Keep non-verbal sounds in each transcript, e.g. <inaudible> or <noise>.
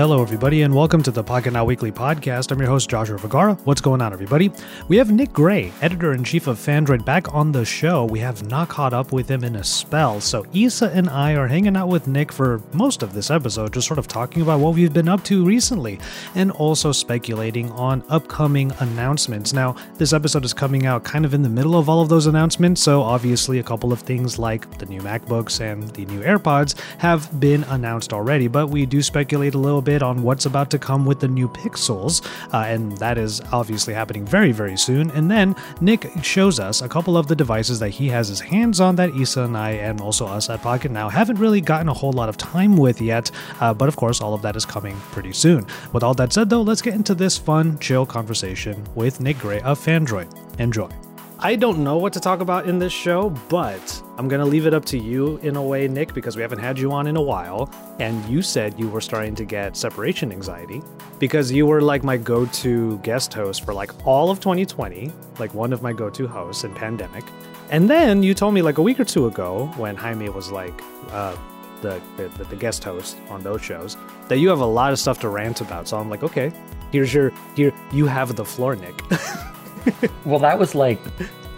Hello, everybody, and welcome to the Pocketnow Weekly podcast. I'm your host, Joshua Vergara. What's going on, everybody? We have Nick Gray, editor in chief of Phandroid, back on the show. We have not caught up with him in a spell, so Isa and I are hanging out with Nick for most of this episode, just sort of talking about what we've been up to recently and also speculating on upcoming announcements. Now, this episode is coming out kind of in the middle of all of those announcements, so obviously, a couple of things like the new MacBooks and the new AirPods have been announced already, but we do speculate a little bit on what's about to come with the new Pixels, uh, and that is obviously happening very, very soon. And then Nick shows us a couple of the devices that he has his hands on that Isa and I, and also us at Pocketnow, haven't really gotten a whole lot of time with yet. Uh, but of course, all of that is coming pretty soon. With all that said, though, let's get into this fun, chill conversation with Nick Gray of Phandroid. Enjoy. I don't know what to talk about in this show, but I'm going to leave it up to you in a way, Nick, because we haven't had you on in a while. And you said you were starting to get separation anxiety because you were like my go to guest host for like all of 2020, like one of my go to hosts in pandemic. And then you told me like a week or two ago when Jaime was like, uh, the, the, the guest host on those shows that you have a lot of stuff to rant about. So I'm like, okay, here's your here you have the floor, Nick. <laughs> <laughs> well, that was like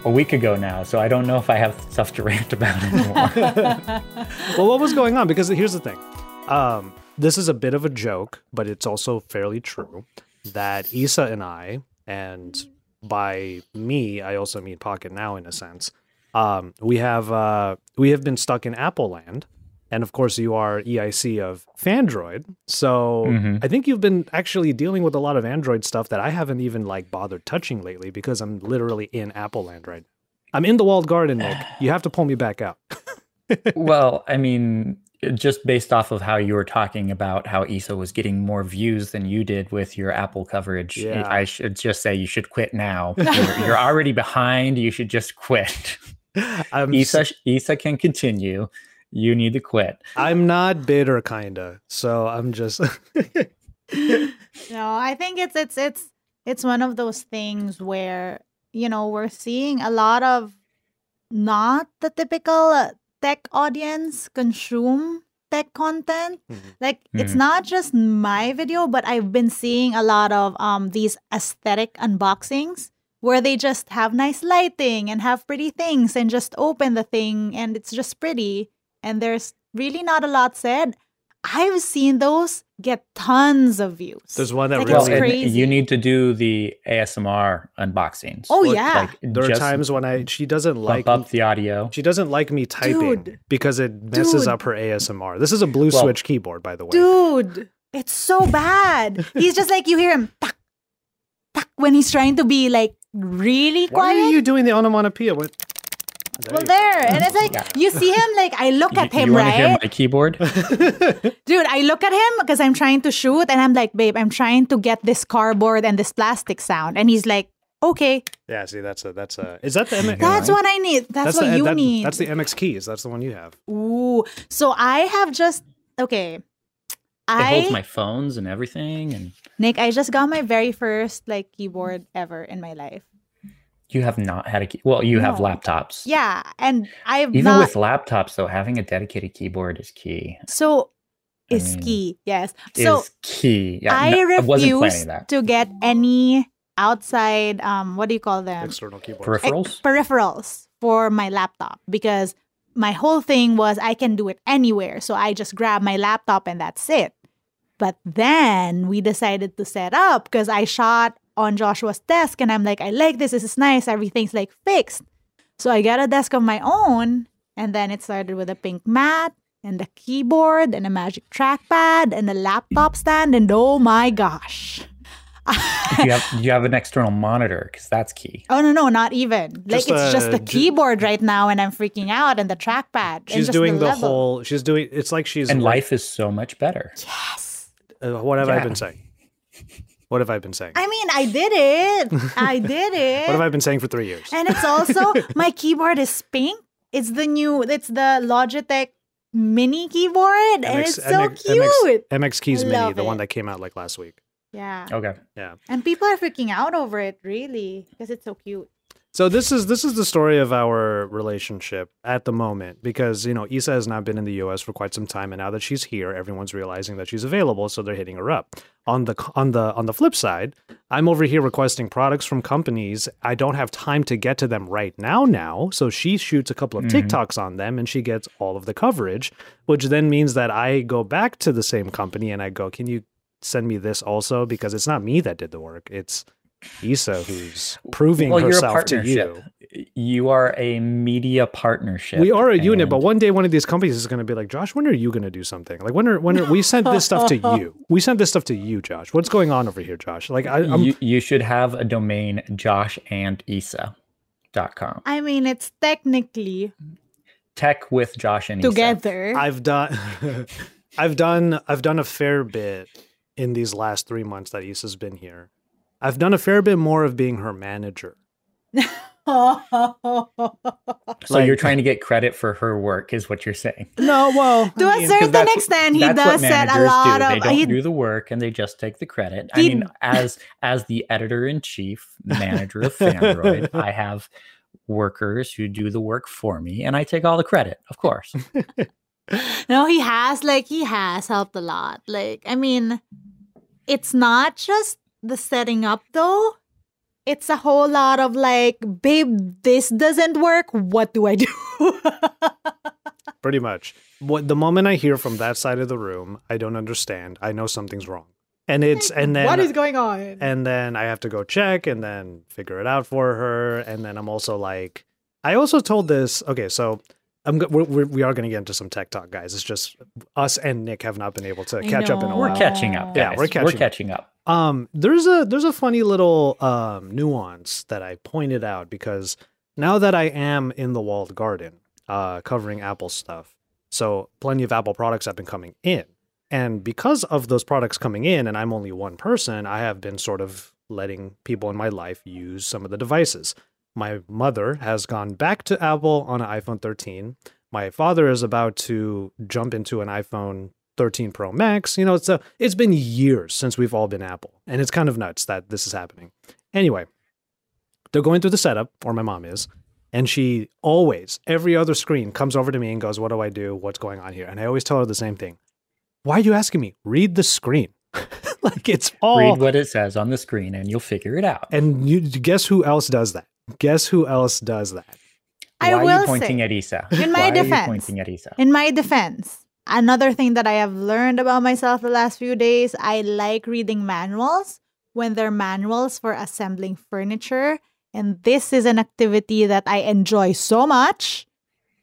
a week ago now, so I don't know if I have stuff to <laughs> rant about anymore. <laughs> well, what was going on? Because here's the thing. Um, this is a bit of a joke, but it's also fairly true that Isa and I, and by me, I also mean Pocketnow in a sense. Um, we have uh, we have been stuck in Apple land and of course you are EIC of Phandroid. So mm-hmm. I think you've been actually dealing with a lot of Android stuff that I haven't even like bothered touching lately because I'm literally in Apple land right. I'm in the walled garden, Nick. <sighs> You have to pull me back out. <laughs> well, I mean, just based off of how you were talking about how Isa was getting more views than you did with your Apple coverage, yeah. I should just say you should quit now. <laughs> you're, you're already behind. You should just quit. Isa, Isa can continue you need to quit. I'm not bitter, kinda. So I'm just. <laughs> no, I think it's it's it's it's one of those things where you know we're seeing a lot of not the typical tech audience consume tech content. Mm-hmm. Like mm-hmm. it's not just my video, but I've been seeing a lot of um these aesthetic unboxings where they just have nice lighting and have pretty things and just open the thing and it's just pretty and there's really not a lot said. I've seen those get tons of views. There's one that like really crazy. you need to do the ASMR unboxings. Oh yeah. Like, there are times when I she doesn't like up the audio. She doesn't like me typing Dude. because it messes Dude. up her ASMR. This is a blue well, switch keyboard, by the way. Dude, it's so bad. he's just like you hear him tak, tak, when he's trying to be like really quiet. Why are you doing the onomatopoeia? What? There well, there, and it's like yeah. you see him. Like I look at him, you right? Hear my keyboard, <laughs> dude. I look at him because I'm trying to shoot, and I'm like, babe, I'm trying to get this cardboard and this plastic sound, and he's like, okay. Yeah, see, that's a that's a is that the MX? That's what I need. That's, that's what the, you that, need. That's the MX keys. That's the one you have. Ooh, so I have just okay. I it holds my phones and everything, and Nick, I just got my very first like keyboard ever in my life. You have not had a key. Well, you no. have laptops. Yeah, and I've even not... with laptops though, having a dedicated keyboard is key. So is mean, key. Yes. So is key. Yeah, I no, refuse I to get any outside. Um, what do you call them? External keyboard peripherals. peripherals for my laptop because my whole thing was I can do it anywhere. So I just grab my laptop and that's it. But then we decided to set up because I shot on Joshua's desk and I'm like, I like this, this is nice, everything's like fixed. So I got a desk of my own and then it started with a pink mat and the keyboard and a magic trackpad and a laptop stand and oh my gosh. you have you have an external monitor because that's key. Oh no no not even just like it's just the keyboard right now and I'm freaking out and the trackpad. She's doing the, the whole. She's doing. It's like she's and life is so much better. Yes. Uh, what have yeah. I been saying? What have I been saying? I mean, I did it. I <laughs> did it. what have I been saying for three years? And it's also <laughs> my keyboard is pink. It's the new. It's the Logitech mini keyboard, MX, and it's so MX, cute. MX, MX Keys Mini, the it. one that came out like last week. Yeah. Okay. Yeah. And people are freaking out over it, really, because it's so cute. So this is this is the story of our relationship at the moment because you know Isa has not been in the U.S. for quite some time, and now that she's here, everyone's realizing that she's available, so they're hitting her up. On the on the on the flip side, I'm over here requesting products from companies. I don't have time to get to them right now. Now, so she shoots a couple of mm-hmm. TikToks on them, and she gets all of the coverage, which then means that I go back to the same company and I go, "Can you send me this also?" Because it's not me that did the work; it's Isa who's proving well, herself to you. You are a media partnership. We are a and... unit, but one day one of these companies is going to be like, Josh, when are you going to do something? Like when are when are we sent this stuff to you? <laughs> We sent this stuff to you, Josh. What's going on over here, Josh? Like I, you, you should have a domain, joshandisa.com. I mean, it's technically tech with Josh and together. Isa. I've done, <laughs> I've done, I've done a fair bit in these last three months that Isa's been here I've done a fair bit more of being her manager. <laughs> so like, you're trying to get credit for her work, is what you're saying? <laughs> No, well, <laughs> to I mean, a certain extent, he does set a lot do. of. They don't he, do the work, and they just take the credit. He, I mean, as as the editor in chief, manager of Phandroid, I have workers who do the work for me, and I take all the credit, of course. no, he has like he has helped a lot. Like, I mean, it's not just the setting up though, it's a whole lot of like, babe, this doesn't work. What do I do? <laughs> Pretty much. What the moment I hear from that side of the room, I don't understand. I know something's wrong. And it's and <laughs> then what is going on? And then I have to go check and then figure it out for her. And then I'm also like, I also told this. Okay, so I'm we're, we're, we are going to get into some tech talk, guys. It's just us and Nick have not been able to catch up in a while. We're catching up. Guys. Yeah, we're catching. We're catching up. Um, there's a there's a funny little um nuance that I pointed out because now that I am in the walled garden, uh, covering Apple stuff, so plenty of Apple products have been coming in, and because of those products coming in, and I'm only one person, I have been sort of letting people in my life use some of the devices. My mother has gone back to Apple on an iPhone 13. My father is about to jump into an iPhone 13 Pro Max. You know, it's a, it's been years since we've all been Apple, and it's kind of nuts that this is happening. Anyway, they're going through the setup, or my mom is, and she always, every other screen, comes over to me and goes, "What do I do? What's going on here?" And I always tell her the same thing. Why are you asking me? Read the screen. <laughs> like it's all read what it says on the screen, and you'll figure it out. And you guess who else does that? Guess who else does that? I Why will are you pointing say, at Isa? <laughs> In my Why defense, pointing at Isa? In my defense, Another thing that I have learned about myself the last few days, I like reading manuals when they're manuals for assembling furniture. And this is an activity that I enjoy so much.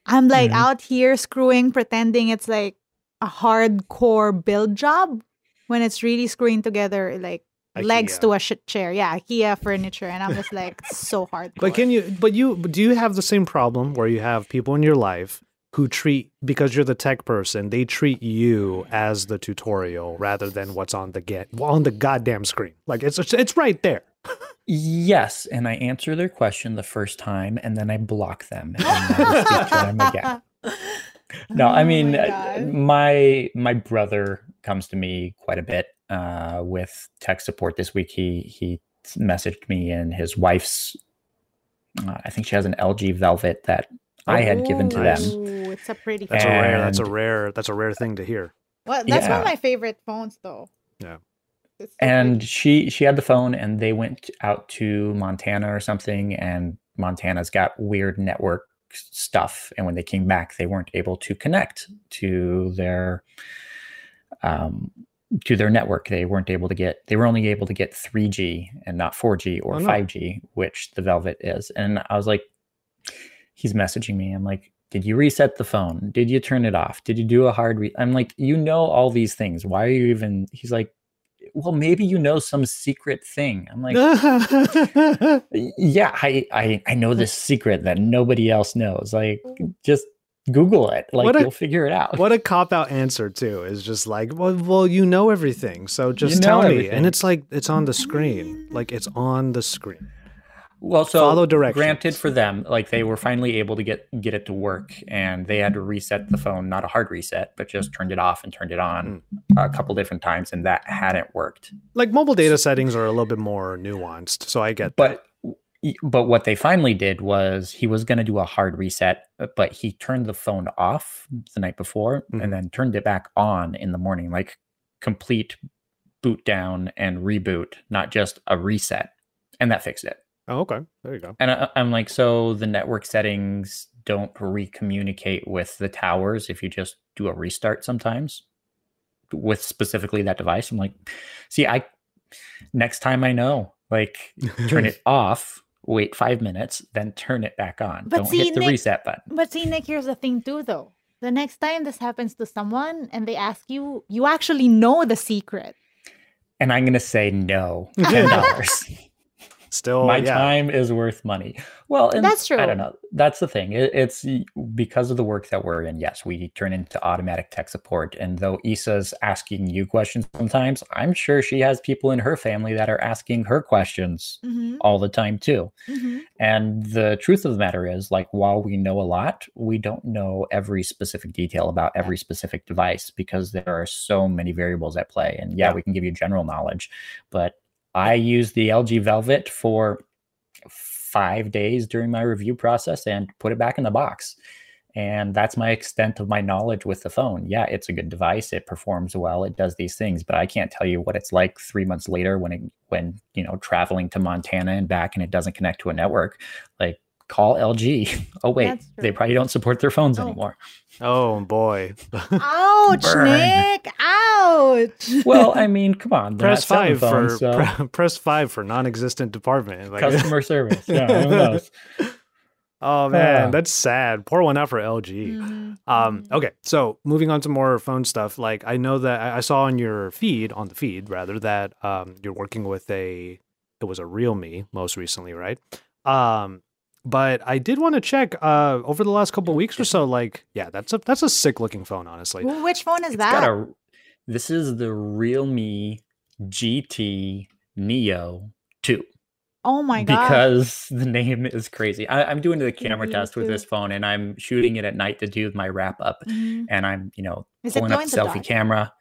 I'm like mm-hmm. out here screwing, pretending it's like a hardcore build job when it's really screwing together like Ikea. legs to a shit chair. Yeah, IKEA furniture. And I'm just like <laughs> so hard. But can you, but you, do you have the same problem where you have people in your life who treat because you're the tech person, they treat you as the tutorial rather than what's on the get on the goddamn screen. Like it's it's right there. yes, and I answer their question the first time, and then I block them and never speak to them again. <laughs> No, I oh mean my, my, my brother comes to me quite a bit uh, with tech support. This week, he he messaged me, and his wife's uh, I think she has an LG Velvet that I had given to nice. them. It's a pretty. That's phone. a rare. That's a rare. That's a rare thing to hear. Well, that's yeah. one of my favorite phones, though. Yeah. So and she she had the phone, and they went out to Montana or something, and Montana's got weird network stuff, and when they came back, they weren't able to connect to their um to their network. They weren't able to get. They were only able to get 3G and not 4G or oh, no. 5G, which the Velvet is. And I was like, he's messaging me. I'm like, did you reset the phone? Did you turn it off? Did you do a hard re-? I'm like, you know all these things. Why are you even? He's like, well, maybe you know some secret thing. I'm like, <laughs> yeah, I, I I know this <laughs> secret that nobody else knows. Like, mm. just Google it. Like, a, you'll figure it out. What a cop out answer too is just like, well, well, you know everything, so just you tell me. Everything. And it's like it's on the screen. Like it's on the screen. Well, so follow directions. Granted, for them, like they were finally able to get get it to work, and they had to reset the phone, not a hard reset, but just turned it off and turned it on mm. a couple different times, and that hadn't worked. Like mobile data settings are a little bit more nuanced, so I get. But that. But what they finally did was he was going to do a hard reset, uh, but he turned the phone off the night before mm-hmm. and then turned it back on in the morning, like complete boot down and reboot, not just a reset. And that fixed it. Oh, okay. There you go. And I, I'm like, so the network settings don't recommunicate with the towers if you just do a restart sometimes with specifically that device. I'm like, see, I next time I know, like turn <laughs> it off wait five minutes, then turn it back on. But Don't see, hit the Nick, reset button. But see, Nick, here's the thing too, though. The next time this happens to someone and they ask you, you actually know the secret. And I'm gonna say no, ten dollars. <laughs> <laughs> Still, my yeah. time is worth money. Well, that's true. I don't know. That's the thing. It, it's because of the work that we're in. Yes, we turn into automatic tech support. And though Isa's asking you questions sometimes, I'm sure she has people in her family that are asking her questions mm-hmm. all the time too. Mm-hmm. And the truth of the matter is, like, while we know a lot, we don't know every specific detail about every specific device because there are so many variables at play. And yeah, yeah. we can give you general knowledge, but I used the LG Velvet for five days during my review process and put it back in the box. And that's my extent of my knowledge with the phone. Yeah, it's a good device. It performs well. It does these things, but I can't tell you what it's like three months later when it when you know traveling to Montana and back and it doesn't connect to a network. Like call LG. <laughs> Oh wait, they probably don't support their phones oh. anymore. Oh boy. Ouch, Nick. Ouch. well, I mean, come on. Press five phones, for so. pre- <laughs> press five for non-existent department. Like, Customer <laughs> service. Yeah, who knows? Oh man, uh, that's sad. Pour one out for LG. Mm-hmm. Um, mm-hmm. okay, so moving on to more phone stuff. Like I know that I saw on your feed, on the feed rather, that um, you're working with a it was a Realme most recently, right? Um, but I did want to check uh, over the last couple weeks or so. Like, yeah, that's a that's a sick looking phone, honestly. Which phone is it's that? A, this is the Realme GT Neo Two. Oh my god! Because the name is crazy. I, am doing the camera test with this phone, and I'm shooting it at night to do my wrap up, mm-hmm. and I'm you know is pulling up the selfie dark? camera.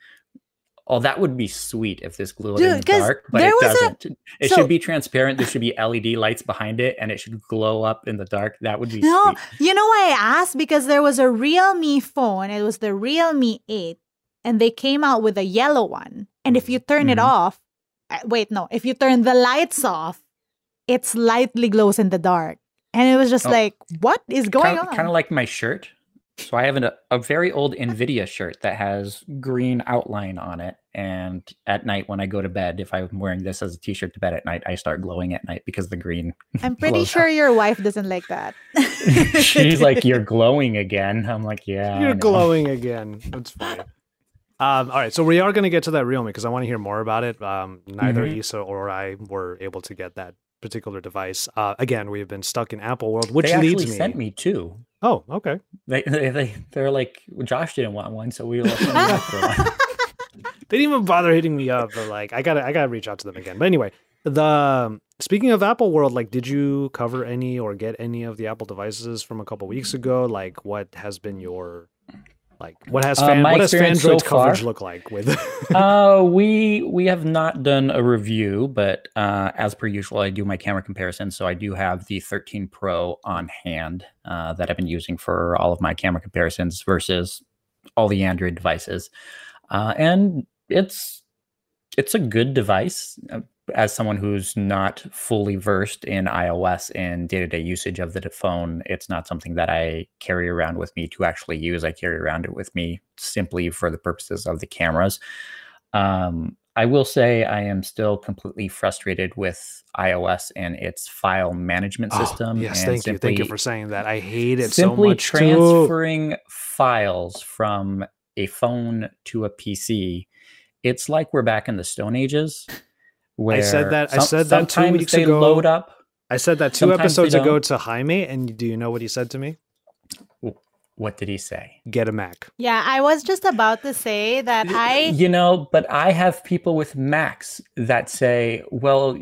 Oh, that would be sweet if this glowed Dude, in the dark, but it doesn't. A, it so, should be transparent. There should be LED lights behind it, and it should glow up in the dark. That would be no. Sweet. You know why I asked? Because there was a Realme phone. It was the Realme Eight, and they came out with a yellow one. And if you turn mm-hmm. it off, uh, wait, no, if you turn the lights off, it slightly glows in the dark. And it was just oh. like, what is going kind, on? Kind of like my shirt. So I have an, a very old Nvidia shirt that has green outline on it, and at night when I go to bed, if I'm wearing this as a t-shirt to bed at night, I start glowing at night because the green. <laughs> I'm pretty sure out. your wife doesn't like that. <laughs> <laughs> She's like, "You're glowing again." I'm like, "Yeah." You're glowing again. That's fine. Um, all right, so we are going to get to that Realme because I want to hear more about it. Um, neither mm-hmm. Isa or I were able to get that particular device. Uh, again, we have been stuck in Apple world, which they leads me. sent me two. Oh, okay. They they, they they're like Josh didn't want one, so we left they didn't even bother hitting me up, but like I gotta I gotta reach out to them again. But anyway, the um, speaking of Apple World, like, did you cover any or get any of the Apple devices from a couple weeks ago? Like, what has been your like what has uh, fan, uh, what has Phandroid's so coverage look like with? <laughs> <laughs> uh, we we have not done a review, but uh, as per usual, I do my camera comparison. So I do have the 13 Pro on hand uh, that I've been using for all of my camera comparisons versus all the Android devices, uh, and it's it's a good device as someone who's not fully versed in iOS and day to day usage of the phone, it's not something that I carry around with me to actually use. I carry around it with me simply for the purposes of the cameras. Um, I will say I am still completely frustrated with iOS and its file management oh, system. Oh, yes, thank you. Thank you for saying that. I hate it simply so much. Simply transferring too. files from a phone to a PC. It's like we're back in the Stone Ages I said that. Some, I said that two weeks they ago. Load up. I said that two episodes ago to Jaime, and do you know what he said to me? What did he say? Get a Mac. Yeah, I was just about to say that I. You know, but I have people with Macs that say, well,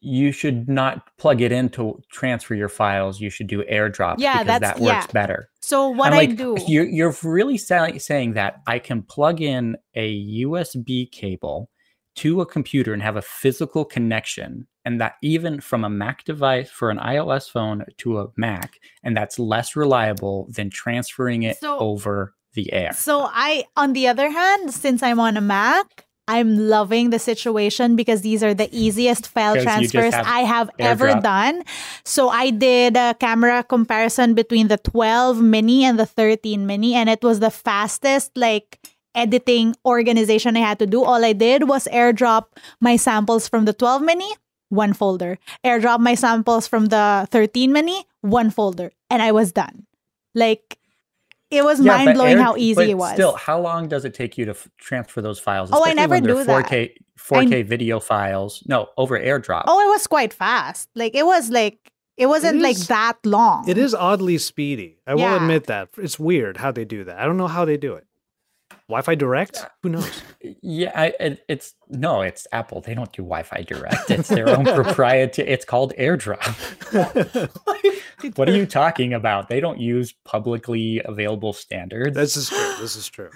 you should not plug it in to transfer your files. You should do AirDrop yeah, because that works yeah. better. So what like, I do, you're, you're really saying that I can plug in a USB cable to a computer and have a physical connection and that even from a mac device for an ios phone to a mac and that's less reliable than transferring it so, over the air so i on the other hand since i'm on a mac I'm loving the situation because these are the easiest file transfers have I have ever done. So I did a camera comparison between the 12 mini and the 13 mini, and it was the fastest, like, editing organization I had to do. All I did was airdrop my samples from the 12 mini, one folder. Airdrop my samples from the 13 mini, one folder. And I was done. Like, it was yeah, mind blowing how easy it was. Still, how long does it take you to f- transfer those files? oh, I never do 4K, that. 4K I, video files. No, over AirDrop. Oh, it was quite fast. Like it was like it wasn't it is, like that long. It is oddly speedy. I yeah. will admit that. It's weird how they do that. I don't know how they do it. Wi-Fi Direct? Who knows? Yeah, I, it, it's no, it's Apple. They don't do Wi-Fi Direct. It's their own <laughs> proprietary. It's called AirDrop. <laughs> what are you talking about? They don't use publicly available standards. This is true. This is true.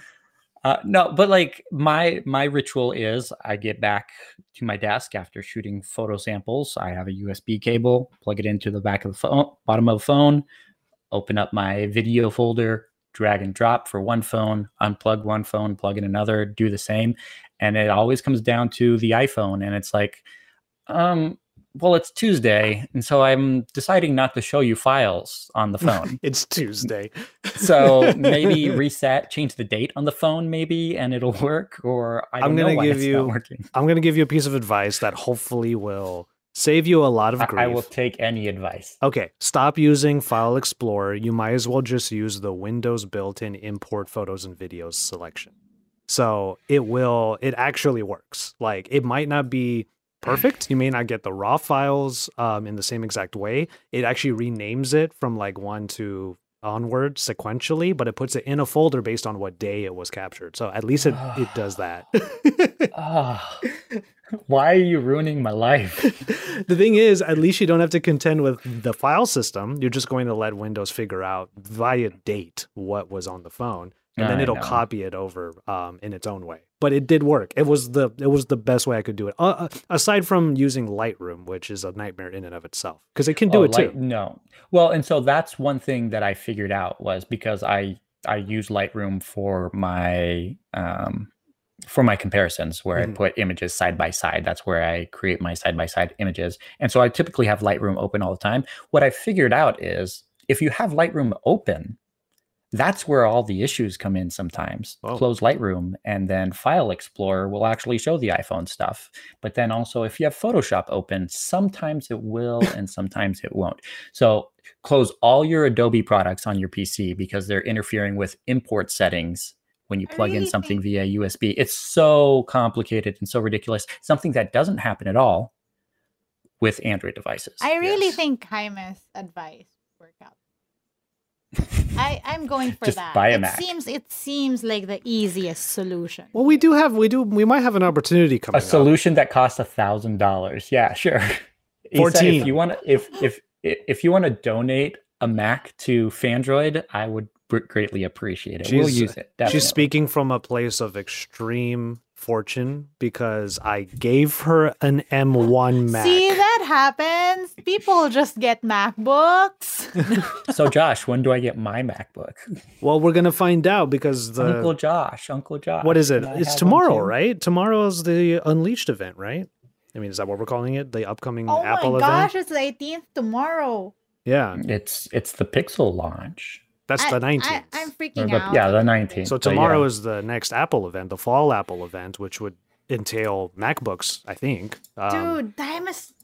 Uh, no, but like my my ritual is I get back to my desk after shooting photo samples. I have a USB cable, plug it into the back of the phone, bottom of the phone, open up my video folder, drag and drop for one phone, unplug one phone, plug in another, do the same. And it always comes down to the iPhone. And it's like, um, well, it's Tuesday, and so I'm deciding not to show you files on the phone. <laughs> it's Tuesday. <laughs> so maybe <laughs> reset, change the date on the phone, maybe, and it'll work. Or I am gonna give you, I'm gonna give you a piece of advice that hopefully will Save you a lot of grief. I will take any advice. Okay, stop using File Explorer. You might as well just use the Windows built-in import photos and videos selection. So it will, it actually works. Like it might not be perfect. You may not get the raw files um, in the same exact way. It actually renames it from like one to onward sequentially, but it puts it in a folder based on what day it was captured. So at least it, it does that. oh. <sighs> Why are you ruining my life? <laughs> the thing is, at least you don't have to contend with the file system. You're just going to let Windows figure out via date what was on the phone, and then it'll copy it over um, in its own way. But it did work. It was the it was the best way I could do it. Uh, uh aside from using Lightroom, which is a nightmare in and of itself, because it can do oh, it too. no, well, and so that's one thing that I figured out was because I I use Lightroom for my um, for my comparisons where mm. I mm-hmm. put images side by side. That's where I create my side by side images. And so I typically have Lightroom open all the time. What I figured out is if you have Lightroom open, that's where all the issues come in sometimes. Whoa. Close Lightroom and then File Explorer will actually show the iPhone stuff. But then also, if you have Photoshop open, sometimes it will <laughs> and sometimes it won't. So close all your Adobe products on your PC because they're interfering with import settings when you plug in something via USB. It's so complicated and so ridiculous. Something that doesn't happen at all with Android devices. I really yes. think Jaime's advice work out. I I'm going for Just that. Buy a it Mac. seems it seems like the easiest solution. Well, we do have we do we might have an opportunity coming. A solution up. that costs a thousand dollars. Yeah, sure. <laughs> Fourteen. if you want to, if if if you want to donate a Mac to Phandroid, I would greatly appreciate it. She's, we'll use it. Definitely. She's speaking from a place of extreme fortune because I gave her an M1 Mac. See, that happens. People just get MacBooks. so, Josh, when do I get my MacBook? Well, we're gonna find out because the Uncle Josh, Uncle Josh. What is it? It's tomorrow, right? Tomorrow's the Unleashed event, right? I mean, is that what we're calling it? The upcoming oh Apple event? Oh my gosh, it's the 18th tomorrow. Yeah, it's it's the Pixel launch. That's I, the 19th. I, am freaking the, out. Yeah, the 19th. So tomorrow yeah. is the next Apple event, the fall Apple event, which would entail MacBooks, I think. Um, Dude, that must.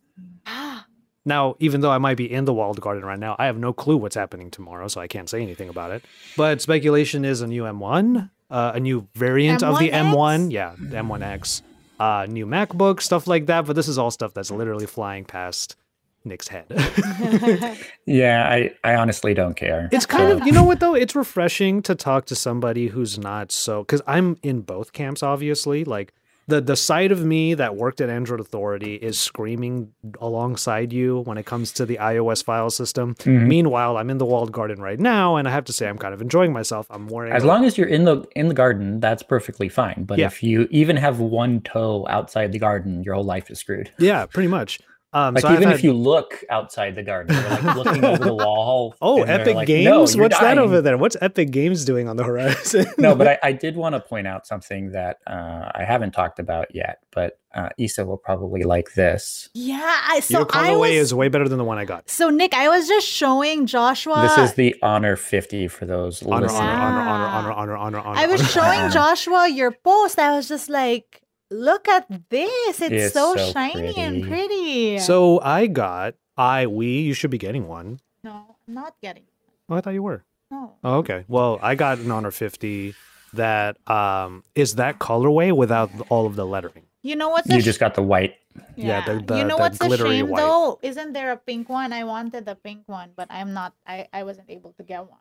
Ah. Now, even though I might be in the walled garden right now, I have no clue what's happening tomorrow, so I can't say anything about it. But speculation is a new M1, uh, a new variant M1X? of the M1. Yeah, M1X. Uh, new MacBook, stuff like that. But this is all stuff that's literally flying past Nick's head. <laughs> yeah, I, I honestly don't care. It's kind so. of, you know what though? It's refreshing to talk to somebody who's not so, because I'm in both camps, obviously. Like, the the side of me that worked at Android Authority is screaming alongside you when it comes to the iOS file system. Mm-hmm. Meanwhile, I'm in the walled garden right now, and I have to say I'm kind of enjoying myself. I'm wearing as long as you're in the in the garden, that's perfectly fine. But yeah. if you even have one toe outside the garden, your whole life is screwed. Yeah, pretty much. Um, like so even had... if you look outside the garden, like looking over the <laughs> wall. Oh, Epic like, Games! No, What's dying. that over there? What's Epic Games doing on the horizon? no, but I, <laughs> I, did want to point out something that uh, I haven't talked about yet, but uh, Isa will probably like this. Yeah, I, so your colorway is way better than the one I got. So Nick, I was just showing Joshua. This is the Honor 50 for those honor, listening. Honor, honor, honor, honor, honor, honor, honor. I was showing <laughs> Joshua your post. I was just like Look at this. It's, it's so, so, shiny pretty. and pretty. So I got I we you should be getting one. No, I'm not getting. Oh, I thought you were. No. Oh, okay. Well, I got an Honor 50 that um is that colorway without all of the lettering. You know what's You sh- just got the white. Yeah, yeah the, the, you know the what's a shame white. though? Isn't there a pink one? I wanted the pink one, but I'm not I I wasn't able to get one.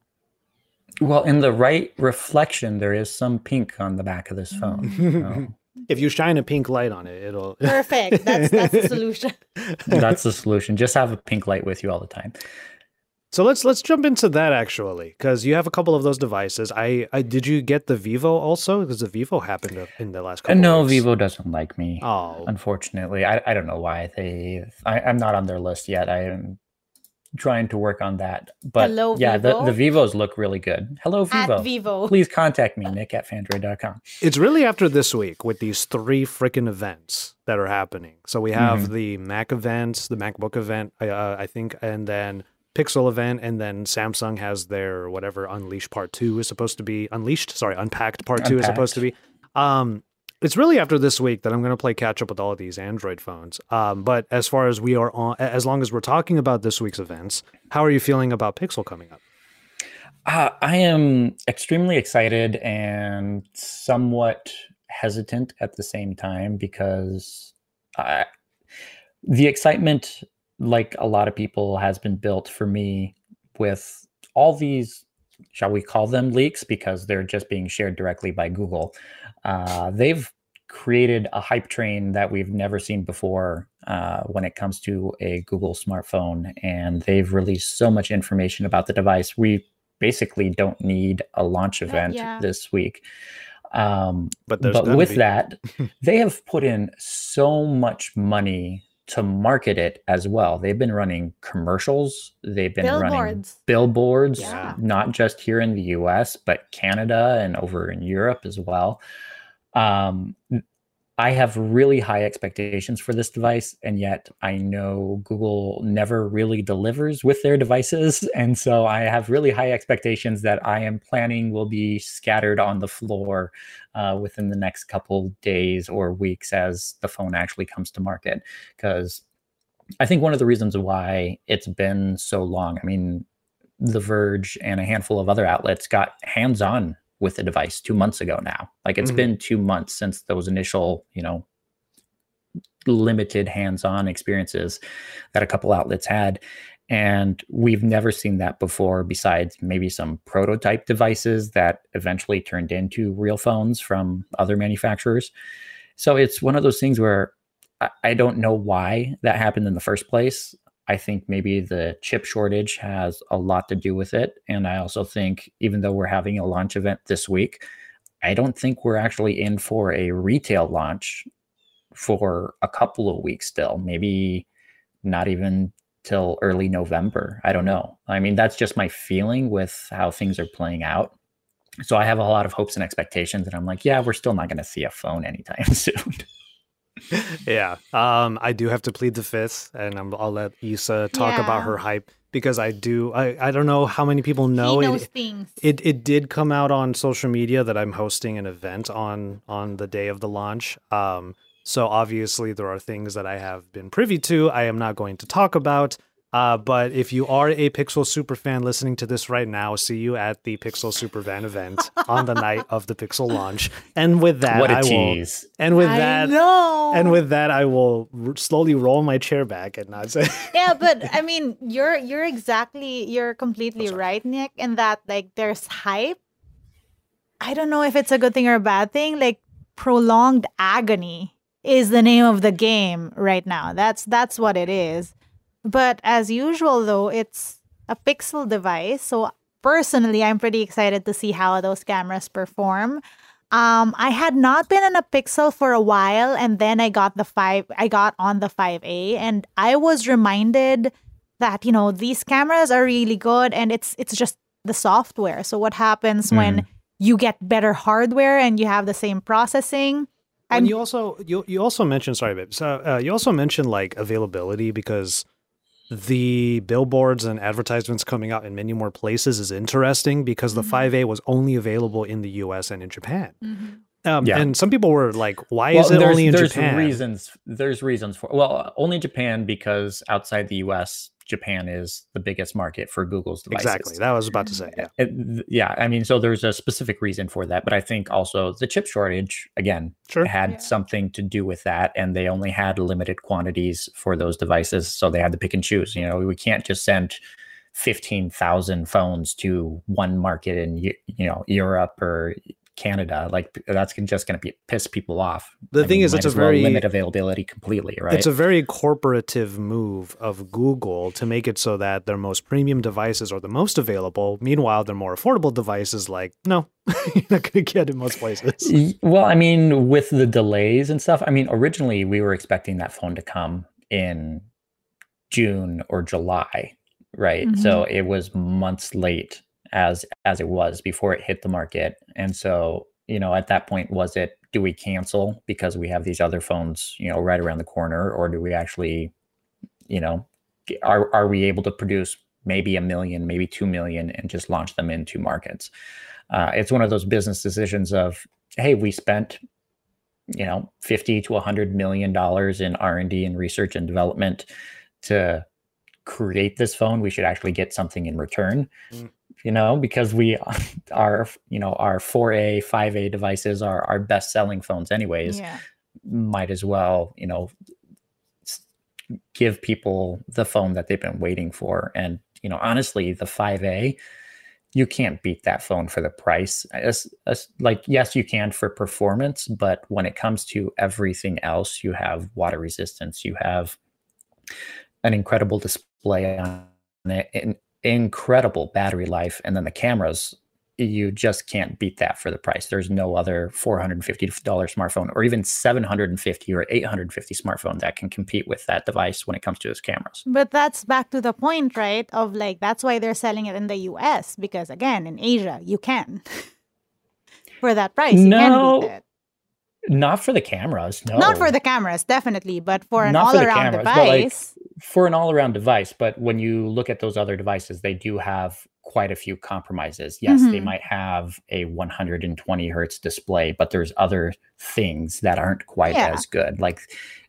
Well, in the right reflection, there is some pink on the back of this phone. <laughs> so if you shine a pink light on it, it'll <laughs> perfect. That's that's the solution. <laughs> that's the solution. Just have a pink light with you all the time. So let's let's jump into that actually, because you have a couple of those devices. I, I did you get the Vivo also? Because the Vivo happened in the last couple. no, weeks. Vivo doesn't like me. Oh, unfortunately, I, I don't know why they. I, I'm not on their list yet. I am trying to work on that. But Hello, yeah, Vivo? the, the Vivos look really good. Hello, Vivo. At Vivo. Please contact me, Nick at Phandroid.com. It's really after this week with these three freaking events that are happening. So we have mm-hmm. the Mac events, the MacBook event, uh, I think, and then Pixel event, and then Samsung has their whatever Unleashed Part Two is supposed to be Unleashed. Sorry, Unpacked Part Two is supposed to be. Um, it's really after this week that I'm going to play catch up with all of these Android phones. Um, but as far as we are on, as long as we're talking about this week's events, how are you feeling about Pixel coming up? Uh, I am extremely excited and somewhat hesitant at the same time because I, the excitement, like a lot of people, has been built for me with all these, shall we call them leaks, because they're just being shared directly by Google. Uh, they've created a hype train that we've never seen before uh, when it comes to a Google smartphone, and they've released so much information about the device. We basically don't need a launch event yeah. this week. Um, but but with be. that, <laughs> they have put in so much money to market it as well. They've been running commercials, they've been billboards. running billboards, yeah. not just here in the US, but Canada and over in Europe as well. Um, I have really high expectations for this device, and yet I know Google never really delivers with their devices. <laughs> And so I have really high expectations that I am planning will be scattered on the floor uh, within the next couple days or weeks as the phone actually comes to market. Because I think one of the reasons why it's been so long, I mean, The Verge and a handful of other outlets got hands on with the device two months ago now. Like it's mm-hmm. been two months since those initial, you know, limited hands-on experiences that a couple outlets had. And we've never seen that before, besides maybe some prototype devices that eventually turned into real phones from other manufacturers. So it's one of those things where I, I don't know why that happened in the first place. I think maybe the chip shortage has a lot to do with it. And I also think, even though we're having a launch event this week, I don't think we're actually in for a retail launch for a couple of weeks still, maybe not even till early November. I don't know. I mean, that's just my feeling with how things are playing out. So I have a lot of hopes and expectations, and I'm like, yeah, we're still not going to see a phone anytime <laughs> soon yeah. Um, I do have to plead the fifth, and i will let Isa talk yeah. about her hype because I do. I, I don't know how many people know, it, things. It it did come out on social media that I'm hosting an event on on the day of the launch. Um, so obviously there are things that I have been privy to. I am not going to talk about. Uh, but if you are a Pixel Super fan listening to this right now, see you at the Pixel Super Fan event <laughs> on the night of the Pixel launch. And with that, what a I tease. will. And with I that, know. and with that, I will r- slowly roll my chair back and not say. <laughs> yeah, but I mean, you're you're exactly you're completely right, Nick, in that like there's hype. I don't know if it's a good thing or a bad thing. Like prolonged agony is the name of the game right now. That's that's what it is. But as usual though, it's a pixel device. So personally, I'm pretty excited to see how those cameras perform. Um, I had not been in a Pixel for a while, and then I got the five. I got on the 5A, and I was reminded that you know these cameras are really good, and it's it's just the software. So what happens mm. when you get better hardware and you have the same processing? And you also you you also mentioned sorry, babe. So uh, you also mentioned like availability because the billboards and advertisements coming out in many more places is interesting because mm-hmm. the 5A was only available in the US and in Japan. Mm-hmm. Um, yeah. And some people were like, why well, is it only in there's Japan? There's reasons. There's reasons for Well, only Japan because outside the US, Japan is the biggest market for Google's devices. Exactly. That was about to say. Yeah. It, yeah. I mean, so there's a specific reason for that. But I think also the chip shortage, again, sure. had yeah. something to do with that. And they only had limited quantities for those devices. So they had to pick and choose. You know, we can't just send 15,000 phones to one market in, you know, Europe or Canada, like that's just going to be piss people off. The I thing mean, is, it's a very limit availability completely, right? It's a very corporative move of Google to make it so that their most premium devices are the most available. Meanwhile, their more affordable devices, like no, <laughs> you're not going to get in most places. Well, I mean, with the delays and stuff. I mean, originally we were expecting that phone to come in June or July, right? Mm-hmm. So it was months late as as it was before it hit the market. And so, you know, at that point, was it do we cancel because we have these other phones, you know, right around the corner, or do we actually, you know, are are we able to produce maybe a million, maybe two million, and just launch them into markets? Uh, it's one of those business decisions of, hey, we spent, you know, fifty to a hundred million dollars in R and D and research and development to create this phone. We should actually get something in return. Mm you know, because we <laughs> are, you know, our 4A, 5A devices are our best selling phones, anyways. Yeah. Might as well, you know, give people the phone that they've been waiting for. And, you know, honestly, the 5A, you can't beat that phone for the price. As, as, like, yes, you can for performance, but when it comes to everything else, you have water resistance, you have an incredible display on it, and incredible battery life and then the cameras you just can't beat that for the price. There's no other $450 smartphone or even 750 or 850 smartphone that can compete with that device when it comes to its cameras. But that's back to the point right of like that's why they're selling it in the us because again in asia you can <laughs> for that price you no. not for the cameras no. Not for the cameras definitely but for an all-around device for an all around device, but when you look at those other devices, they do have quite a few compromises. Yes, mm-hmm. they might have a 120 hertz display, but there's other things that aren't quite yeah. as good. Like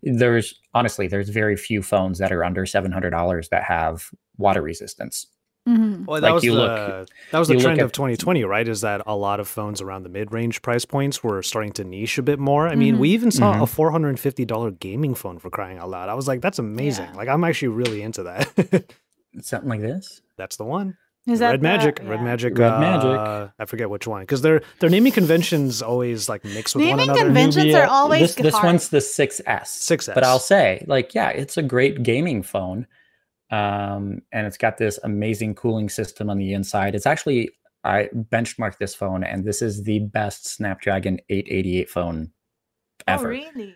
there's honestly, there's very few phones that are under $700 that have water resistance. Mm-hmm. Well, that like was the look, that was the trend of 2020, right? Is that a lot of phones around the mid-range price points were starting to niche a bit more. I mm-hmm. mean, we even saw mm-hmm. a 450 dollar gaming phone for crying out loud. I was like, that's amazing. Yeah. Like, I'm actually really into that. <laughs> Something like this. That's the one. Is that Red the, Magic? Yeah. Red Magic. Red uh, Magic. I forget which one because their their naming conventions always like mix with naming one another. Naming conventions are always this, this one's the 6S. 6S. But I'll say, like, yeah, it's a great gaming phone um, and it's got this amazing cooling system on the inside. It's actually I benchmarked this phone, and this is the best Snapdragon 888 phone oh, ever. Oh, really?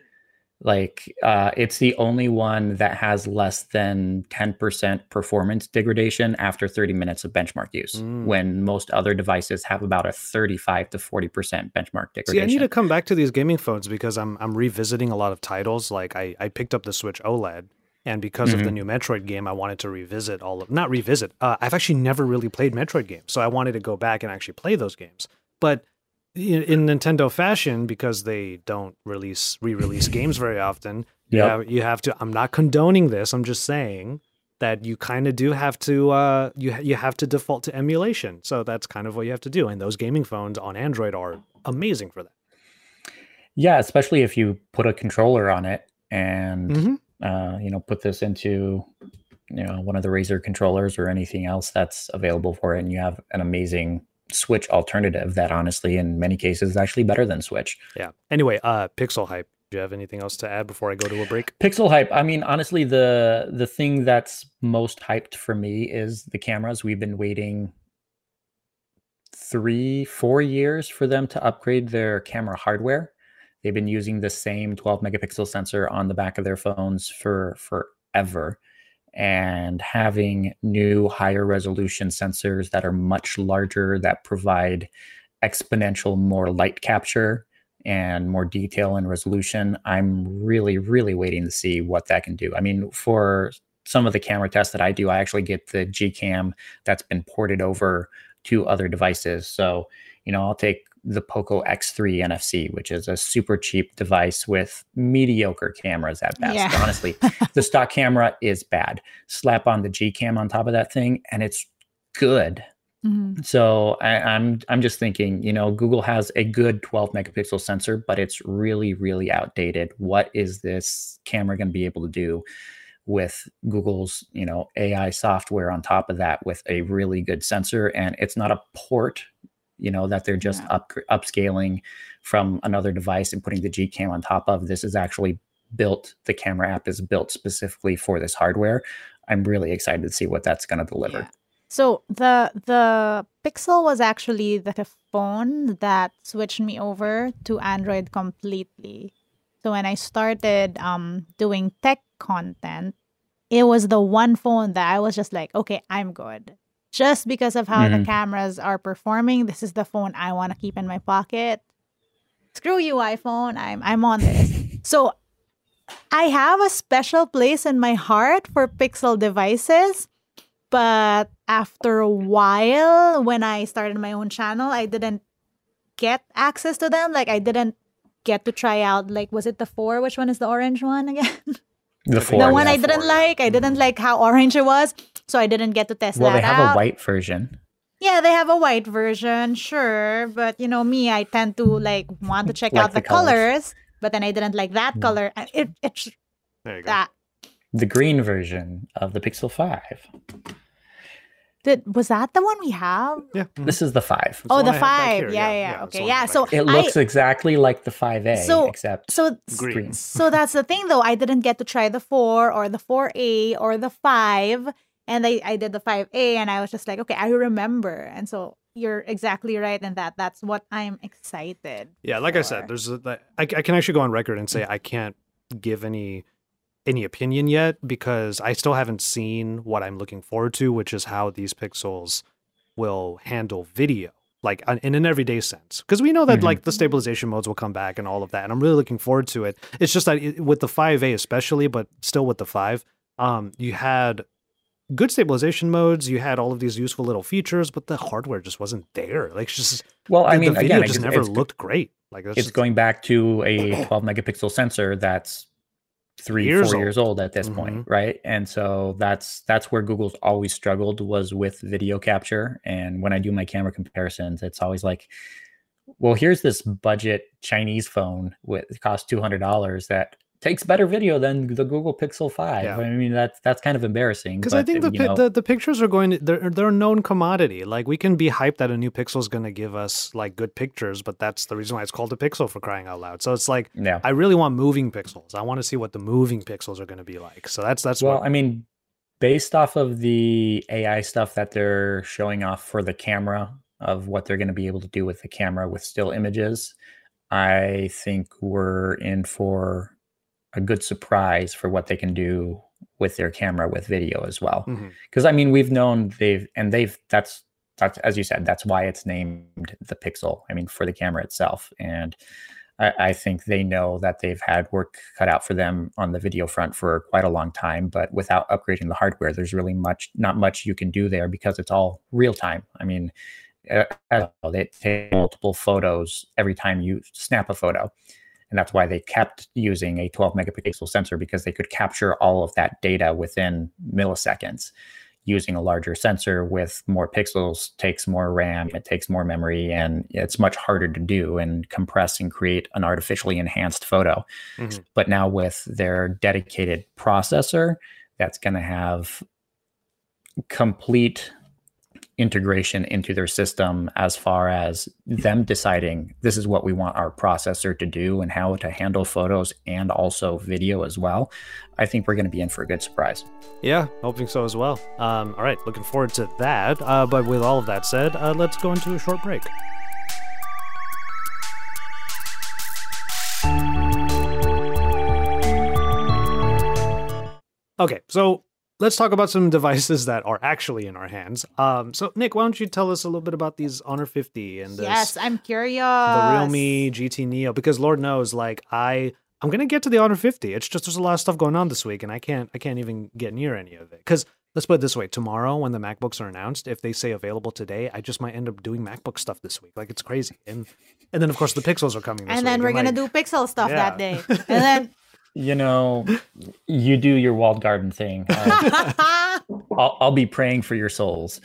Like, uh, it's the only one that has less than 10% performance degradation after 30 minutes of benchmark use, mm. when most other devices have about a 35 to 40% benchmark degradation. See, I need to come back to these gaming phones because I'm I'm revisiting a lot of titles. Like, I, I picked up the Switch OLED and because mm-hmm. of the mm-hmm. new Metroid game, I wanted to revisit all of not revisit. Uh, I've actually never really played Metroid games, so I wanted to go back and actually play those games. But in, in Nintendo fashion, because they don't release re-release games very often, yep. you, have, you have to. I'm not condoning this. I'm just saying that you kind of do have to uh, you you have to default to emulation. So that's kind of what you have to do. And those gaming phones on Android are amazing for that. Yeah, especially if you put a controller on it and mm-hmm uh, you know, put this into, you know, one of the Razer controllers or anything else that's available for it, and you have an amazing switch alternative that honestly in many cases is actually better than switch. Yeah. Anyway uh pixel hype do you have anything else to add before i go to a break? Pixel hype i mean honestly the the thing that's most hyped for me is the cameras. We've been waiting three four years for them to upgrade their camera hardware they've been using the same 12 megapixel sensor on the back of their phones for forever. And having new higher resolution sensors that are much larger that provide exponential more light capture and more detail and resolution i'm really really waiting to see what that can do. I mean for some of the camera tests that i do i actually get the gcam that's been ported over to other devices. So you know i'll take the Poco X3 NFC, which is a super cheap device with mediocre cameras at best. Yeah. Honestly, <laughs> the stock camera is bad. Slap on the G cam on top of that thing, and it's good. Mm-hmm. So I, I'm I'm just thinking, you know, Google has a good 12 megapixel sensor, but it's really really outdated. What is this camera going to be able to do? with Google's, you know, AI software on top of that with a really good sensor and it's not a port you know that they're just yeah. up upscaling from another device and putting the Gcam on top of. This is actually built. The camera app is built specifically for this hardware. I'm really excited to see what that's going to deliver. Yeah. So the the Pixel was actually the phone that switched me over to Android completely. So when I started um, doing tech content, it was the one phone that I was just like, okay, I'm good just because of how mm-hmm. the cameras are performing. This is the phone I want to keep in my pocket. Screw you, iPhone. I'm I'm on this. <laughs> So I have a special place in my heart for Pixel devices, but after a while, when I started my own channel, I didn't get access to them. Like I didn't get to try out. Like, was it the four? Which one is the orange one again? <laughs> The four. The one I didn't four, like. I didn't like how orange it was, so I didn't get to test well, that. Well, they have out. a white version. Yeah, they have a white version, sure. But you know me, I tend to like want to <laughs> check like out the, the colors. colors. but then I didn't like that mm. color. It it's that. The green version of the Pixel Five. Did was that the one we have? Yeah. Mm-hmm. This is the five. oh, the five. Yeah, yeah, yeah, yeah. Okay, yeah. So it looks I, exactly like the five A, so, except so green. So that's the thing, though. I didn't get to try the four or the four A or the five, and I I did the five A, and I was just like, okay, I remember, and so you're exactly right in that. That's what I'm excited. Yeah, like for. I said, there's a, I, I can actually go on record and say I can't give any any opinion yet because I still haven't seen what I'm looking forward to, which is how these pixels will handle video, like in an everyday sense. Because we know that mm-hmm. like the stabilization modes will come back and all of that, and I'm really looking forward to it. It's just that it, with the 5A especially, but still with the 5, um, you had good stabilization modes. You had all of these useful little features, but the hardware just wasn't there. Like just well, I mean, the video again, just never looked great. Like it's just, going back to a <clears throat> 12 megapixel sensor that's three years four old. years old at this mm-hmm. point right and so that's that's where google's always struggled was with video capture and when i do my camera comparisons it's always like well here's this budget chinese phone with cost $200 that takes better video than the Google Pixel Five. Yeah. I mean, that's that's kind of embarrassing. Because I think uh, the, know, the, the pictures are going. To, they're they're a known commodity. Like we can be hyped that a new Pixel is going to give us like good pictures, but that's the reason why it's called a Pixel for crying out loud. So it's like, yeah. I really want moving pixels. I want to see what the moving pixels are going to be like. So that's that's well, what, I mean, based off of the AI stuff that they're showing off for the camera of what they're going to be able to do with the camera with still images. I think we're in for a good surprise for what they can do with their camera with video as well. Because mm-hmm. I mean, we've known they've and they've that's that's as you said, that's why it's named the Pixel. I mean, for the camera itself, and I, I think they know that they've had work cut out for them on the video front for quite a long time. But without upgrading the hardware, there's really much not much you can do there because it's all real time. I mean. Uh, they take multiple photos every time you snap a photo and that's why they kept using a 12 megapixel sensor because they could capture all of that data within milliseconds. Using a larger sensor with more pixels takes more RAM, it takes more memory, and it's much harder to do and compress and create an artificially enhanced photo. Mm-hmm. But now with their dedicated processor, that's going to have complete integration into their system as far as them deciding this is what we want our processor to do and how to handle photos and also video as well. I think we're going to be in for a good surprise. Yeah, hoping so as well. Um, all right, looking forward to that. Uh, but with all of that said, uh, let's go into a short break. Okay, so let's talk about some devices that are actually in our hands. Um, so Nick, why don't you tell us a little bit about these Honor 50 and this, yes, I'm curious. The Realme GT Neo, because Lord knows, like I, I'm gonna get to the Honor 50. It's just there's a lot of stuff going on this week, and I can't, I can't even get near any of it. Because let's put it this way: tomorrow, when the MacBooks are announced, if they say available today, I just might end up doing MacBook stuff this week. Like it's crazy, and and then of course the Pixels are coming. and then week, we're gonna like, do Pixel stuff yeah. that day, <laughs> and then you know, you do your walled garden thing. Uh, <laughs> I'll, I'll, be praying for your souls.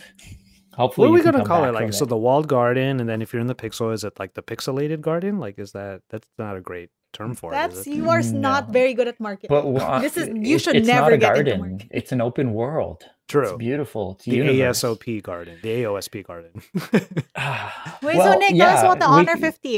Hopefully, what are we gonna call it? Like, so it. the walled garden, and then if you're in the pixel, is it like the pixelated garden? Like, is that that's not a great term for that's, it? That's you are no. not very good at marketing. But uh, this is you it, should it's never not a get garden. It's an open world. True. It's beautiful. It's the universe. ASOP garden, the AOSP garden. <laughs> Wait, well, so Nick, yeah, tell us about the Honor 50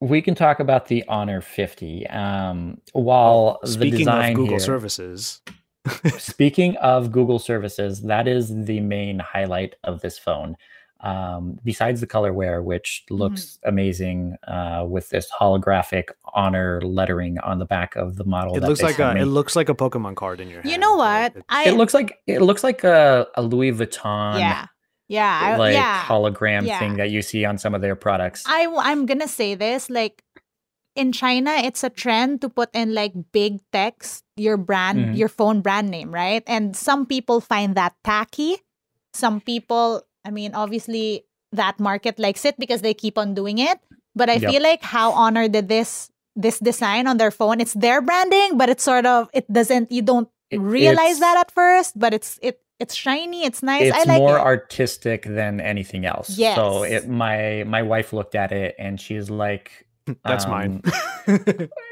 we can talk about the Honor 50. Um, while speaking the design of Google here, services, <laughs> speaking of Google services, that is the main highlight of this phone. Um, besides the colorware, which looks mm-hmm. amazing uh, with this holographic honor lettering on the back of the model. It looks like a me. it looks like a Pokemon card in your hand. You know what? It, I, it looks like it looks like a, a Louis Vuitton. Yeah yeah like yeah, hologram yeah. thing that you see on some of their products i i'm gonna say this like in china it's a trend to put in like big text your brand mm-hmm. your phone brand name right and some people find that tacky some people i mean obviously that market likes it because they keep on doing it but i yep. feel like how honor did this this design on their phone it's their branding but it's sort of it doesn't you don't realize that at first but it's it it's shiny it's nice it's I like more it. artistic than anything else yes. so it my my wife looked at it and she's like <laughs> that's um, <laughs> mine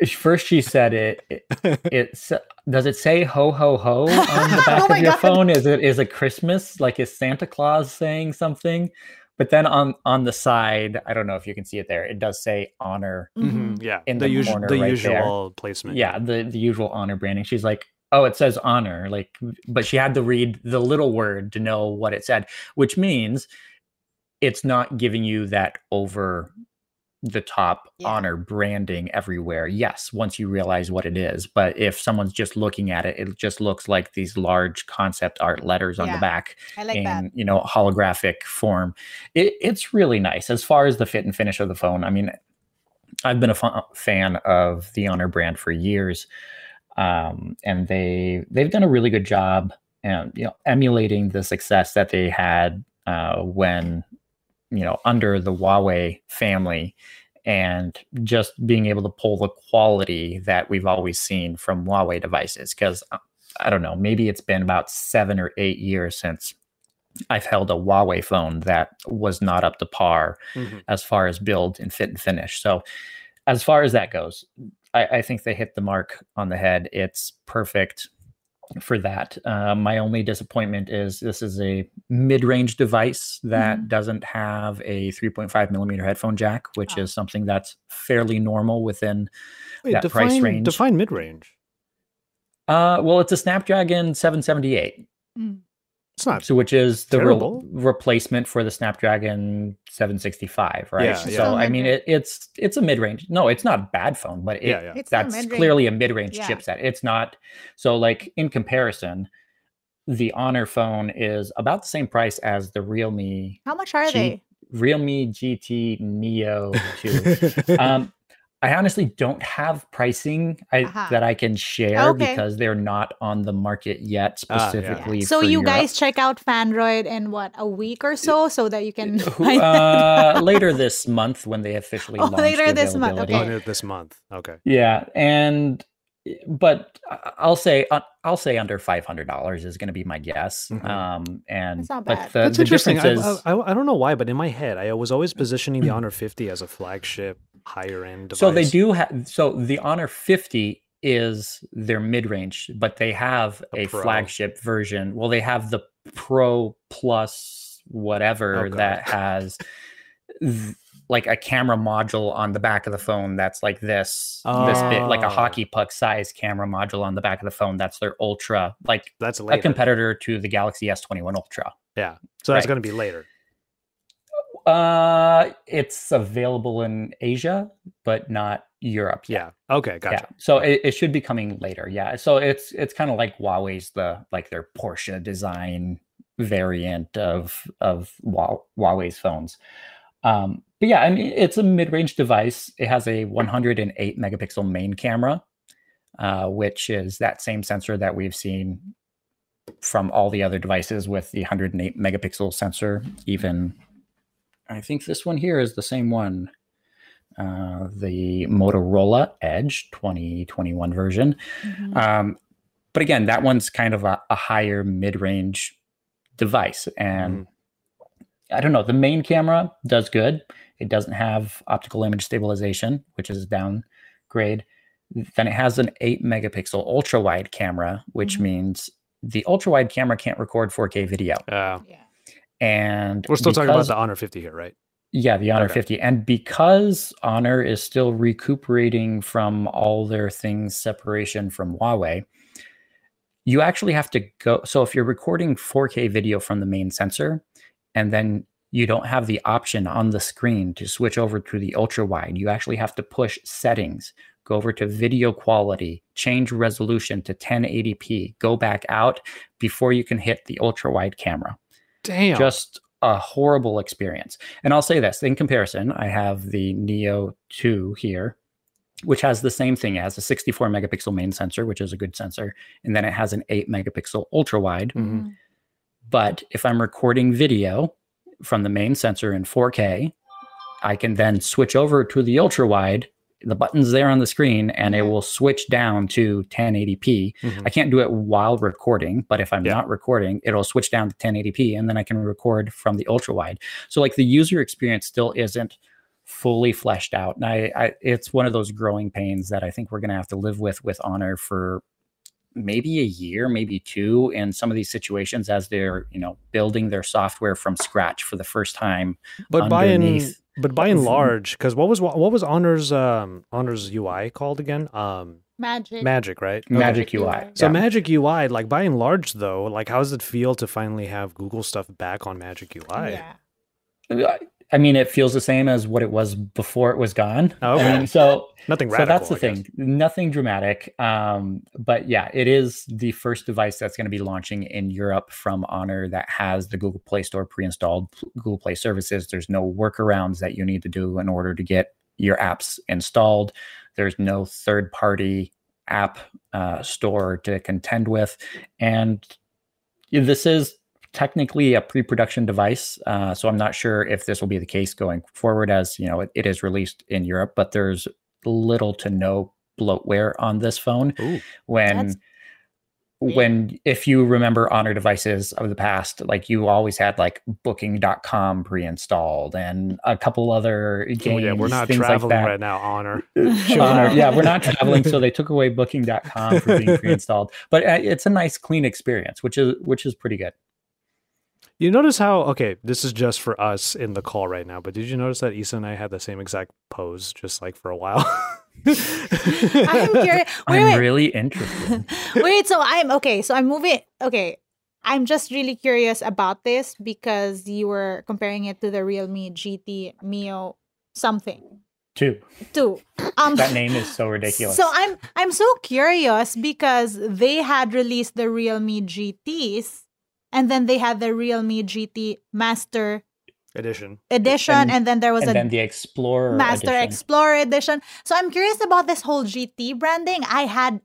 first she said it, it it's does it say ho ho ho on the <laughs> back oh of your God. phone is it is it christmas like is santa claus saying something but then on on the side i don't know if you can see it there it does say honor mm-hmm. yeah in the, the, usual the right usual there. placement yeah the the usual honor branding she's like oh, it says honor. Like, but she had to read the little word to know what it said, which means it's not giving you that over the top yeah. honor branding everywhere. Yes, once you realize what it is. But if someone's just looking at it, it just looks like these large concept art letters on yeah, the back like in, that. you know, holographic form. It, it's really nice. As far as the fit and finish of the phone, I mean, I've been a fan of the Honor brand for years um, and they they've done a really good job, and you know, emulating the success that they had uh, when you know under the Huawei family, and just being able to pull the quality that we've always seen from Huawei devices. Because uh, I don't know, maybe it's been about seven or eight years since I've held a Huawei phone that was not up to par mm-hmm. as far as build and fit and finish. So, as far as that goes, I, I think they hit the mark on the head. It's perfect for that. Uh, my only disappointment is this is a mid-range device that mm-hmm. doesn't have a 3.5 millimeter headphone jack, which oh. is something that's fairly normal within Wait, that define, price range. Define mid-range. Uh, well, it's a Snapdragon 778. Mm. It's not so, which is the re- replacement for the Snapdragon 765, right? Yeah, so, yeah. I mean, it, it's it's a mid range. No, it's not a bad phone, but it, yeah, yeah. that's clearly a mid range yeah. chipset. It's not so like in comparison, the Honor phone is about the same price as the Realme. How much are G- they? Realme GT Neo 2. <laughs> um, I honestly don't have pricing I, uh-huh. that I can share okay. because they're not on the market yet specifically. Uh, yeah. So you Europe. guys check out Phandroid in what a week or so, so that you can <laughs> uh, later this month when they officially <laughs> oh, later this month. Okay. Later this month. Okay. Yeah, and but I'll say uh, I'll say under five hundred dollars is going to be my guess. Mm-hmm. Um, and That's not bad. but the, That's the interesting. Is, I, I, I, don't know why, but in my head, I was always positioning the Honor 50 as a flagship, higher end. Device. So they do have. So the Honor 50 is their mid range, but they have a, flagship version. Well, they have the Pro Plus whatever Oh, that has th- like a camera module on the back of the phone that's like this this bit like a Oh. hockey puck size camera module on the back of the phone that's their ultra like That's a competitor to the Galaxy S21 Ultra. yeah. So that's Right. going to be later. Uh it's available in Asia but not Europe. yet. Yeah. Okay. Gotcha. Yeah. So it, it should be coming later. Yeah. So it's it's kind of like Huawei's the like their Porsche design variant of of Huawei's phones. Um, but yeah, I mean it's a mid-range device. It has a 108 megapixel main camera, uh, which is that same sensor that we've seen from all the other devices with the 108 megapixel sensor. Even I think this one here is the same one uh, the Motorola Edge 2021 version. Mhm. Um, but again, that one's kind of a, a higher mid range device. And I don't know, the main camera does good. It doesn't have optical image stabilization, which is a downgrade. Then it has an 8 megapixel ultra wide camera, which Mhm. means the ultra wide camera can't record 4K video. Uh, yeah. And we're still talking about the Honor 50 here, right? yeah, the Honor Okay. 50. And because Honor is still recuperating from all their things separation from Huawei, you actually have to go. So if you're recording 4K video from the main sensor and then you don't have the option on the screen to switch over to the ultra wide, you actually have to push settings, go over to video quality, change resolution to 1080p, go back out before you can hit the ultra wide camera Damn. just a horrible experience. And I'll say this in comparison, I have the Neo 2 here, which has the same thing. It has a 64 megapixel main sensor, which is a good sensor, and then it has an 8 megapixel ultra wide. Mhm. But if I'm recording video from the main sensor in 4K, I can then switch over to the ultra wide. The button's there on the screen and it Mhm. will switch down to 1080p. Mhm. I can't do it while recording, but if I'm Yeah. not recording, it'll switch down to 1080p and then I can record from the ultra wide. So like the user experience still isn't fully fleshed out. And I, I it's one of those growing pains that I think we're going to have to live with with Honor for maybe a year, maybe two in some of these situations as they're, you know, building their software from scratch for the first time. but by underneath. But by and Mhm. large, because what was what was Honor's um Honor's UI called again? Um, Magic. Magic, right? Okay. Magic UI. UI. So yeah. Magic UI, like by and large, though, like how does it feel to finally have Google stuff back on Magic UI? Yeah. I mean, it feels the same as what it was before it was gone. Oh, okay. I mean, so Nothing so that's the thing. Nothing dramatic. Um but yeah it is the first device that's going to be launching in europe from honor that has the google play store pre-installed google play services. There's no workarounds that you need to do in order to get your apps installed. There's no third party app uh, store to contend with. And this is technically a pre-production device uh, so i'm not sure if this will be the case going forward as you know it, it is released in europe but there's little to no bloatware on this phone Ooh. when when if you remember honor devices of the past like you always had like booking.com pre-installed and a couple other games Oh, yeah, we're not things traveling like right now. Honor. <laughs> <laughs> Honor. Yeah, we're not traveling, so they took away booking.com for being pre-installed. But uh, it's a nice clean experience, which is which is pretty good. You notice how okay, this is just for us in the call right now, but did you notice that Isa and I had the same exact pose just like for a while? <laughs> I'm curious. Wait, I'm wait. really interested. <laughs> Wait, so I'm okay. So I'm moving. Okay. I'm just really curious about this because you were comparing it to the Realme GT Neo something Too. too. Um, That name is so ridiculous. So I'm I'm so curious because they had released the Realme GTs and then they had the Realme GT Master Edition. Edition And- and, then there was and a then the Explorer Master edition. Explorer Edition. So I'm curious about this whole GT branding. I had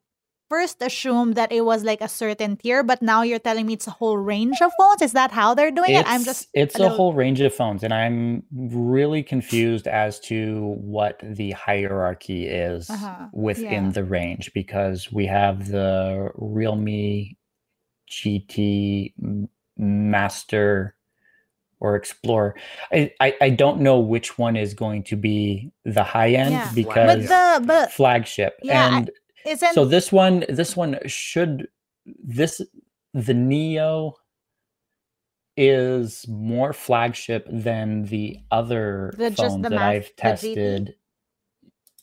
first assumed that it was like a certain tier, but now you're telling me it's a whole range of phones. Is that how they're doing it? I'm just it's a a, whole range of phones and i'm really confused as to what the hierarchy is Uh-huh, within yeah. the range because we have the realme gt master or explorer I, I i don't know which one is going to be the high end Yeah. because but the but flagship Yeah, and isn't so this one this one should this the neo is more flagship than the other The just phones the that math- I've the GT? tested. 'Cause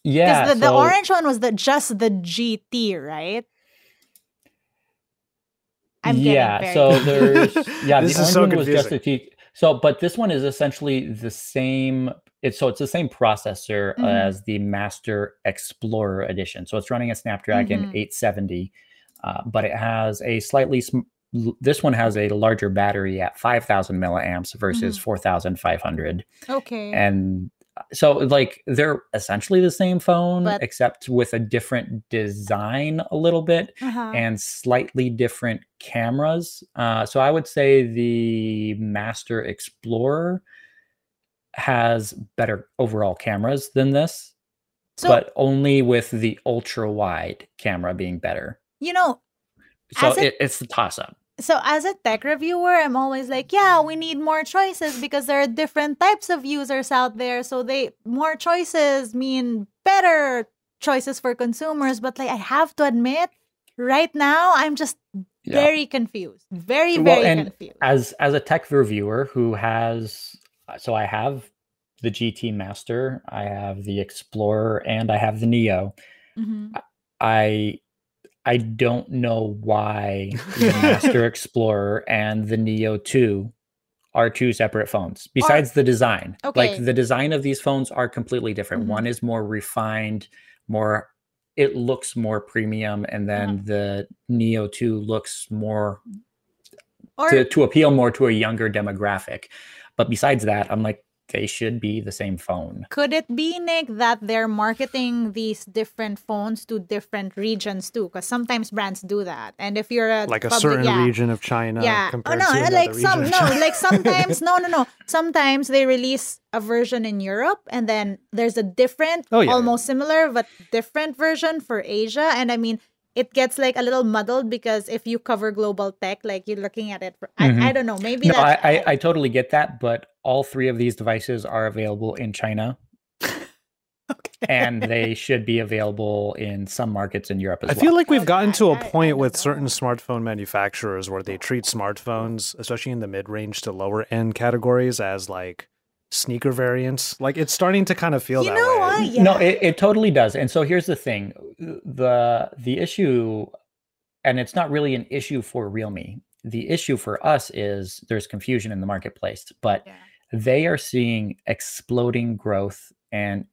Yeah, the, the orange one was the just the GT, right? I'm getting yeah, very so <laughs> there's yeah, This the is so one was just a confusing. So, but this one is essentially the same. It's so it's the same processor Mhm. as the Master Explorer edition. So it's running a Snapdragon Mhm. 870, uh, but it has a slightly. Sm- this one has a larger battery at 5,000 milliamps versus Mhm. 4,500 okay. and so like they're essentially the same phone But- except with a different design a little bit uh-huh. and slightly different cameras. Uh, so i would say the master explorer has better overall cameras than this so but only with the ultra wide camera being better. You know, so it- it, it's the toss up so as a tech reviewer, I'm always like, yeah, we need more choices because there are different types of users out there. So they more choices mean better choices for consumers. But like I have to admit, right now I'm just Yeah. very confused. Very, Well, very confused. as as a tech reviewer who has so I have the GT Master, I have the Explorer, and I have the Neo. Mhm. I I don't know why the <laughs> Master Explorer and the Neo 2 are two separate phones. Besides the design. Okay. Like the design of these phones are completely different. Mhm. One is more refined, more it looks more premium and then Uh-huh. the Neo 2 looks more Or to, to appeal more to a younger demographic. But besides that, I'm like, they should be the same phone. could it be, Nick, that they're marketing these different phones to different regions too? Because sometimes brands do that. And if you're a like a public- certain yeah. region of China yeah. Oh no, to like some no, like sometimes <laughs> no, no, no. Sometimes they release a version in Europe, and then there's a different, Oh, yeah, yeah. almost similar but different version for Asia. And I mean, it gets like a little muddled because if you cover global tech, like you're looking at it. For, Mhm. I, I don't know. Maybe No, I, that's I, I totally get that, but all three of these devices are available in China. <laughs> And they should be available in some markets in Europe as I well. I feel like we've gotten to a point with certain smartphone manufacturers where they treat smartphones, especially in the mid-range to lower end categories, as like sneaker variants. Like it's starting to kind of feel You that know way. what? Yeah. No, it, it totally does. And so here's the thing. The the issue and it's not really an issue for Realme. The issue for us is there's confusion in the marketplace, but Yeah. they are seeing exploding growth and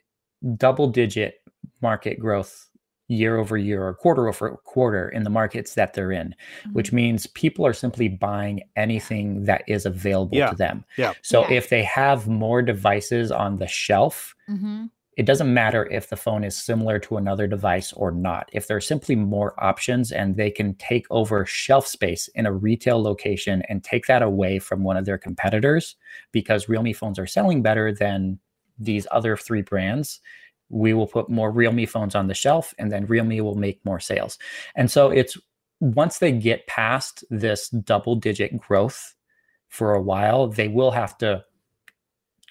double digit market growth year over year or quarter over quarter in the markets that they're in, which Mm-hmm. means people are simply buying anything that is available Yeah. to them. Yeah. So Yeah. if they have more devices on the shelf, Mhm. it doesn't matter if the phone is similar to another device or not. If there are simply more options and they can take over shelf space in a retail location and take that away from one of their competitors because Realme phones are selling better than these other three brands, we will put more Realme phones on the shelf and then Realme will make more sales. And so it's once they get past this double digit growth for a while, they will have to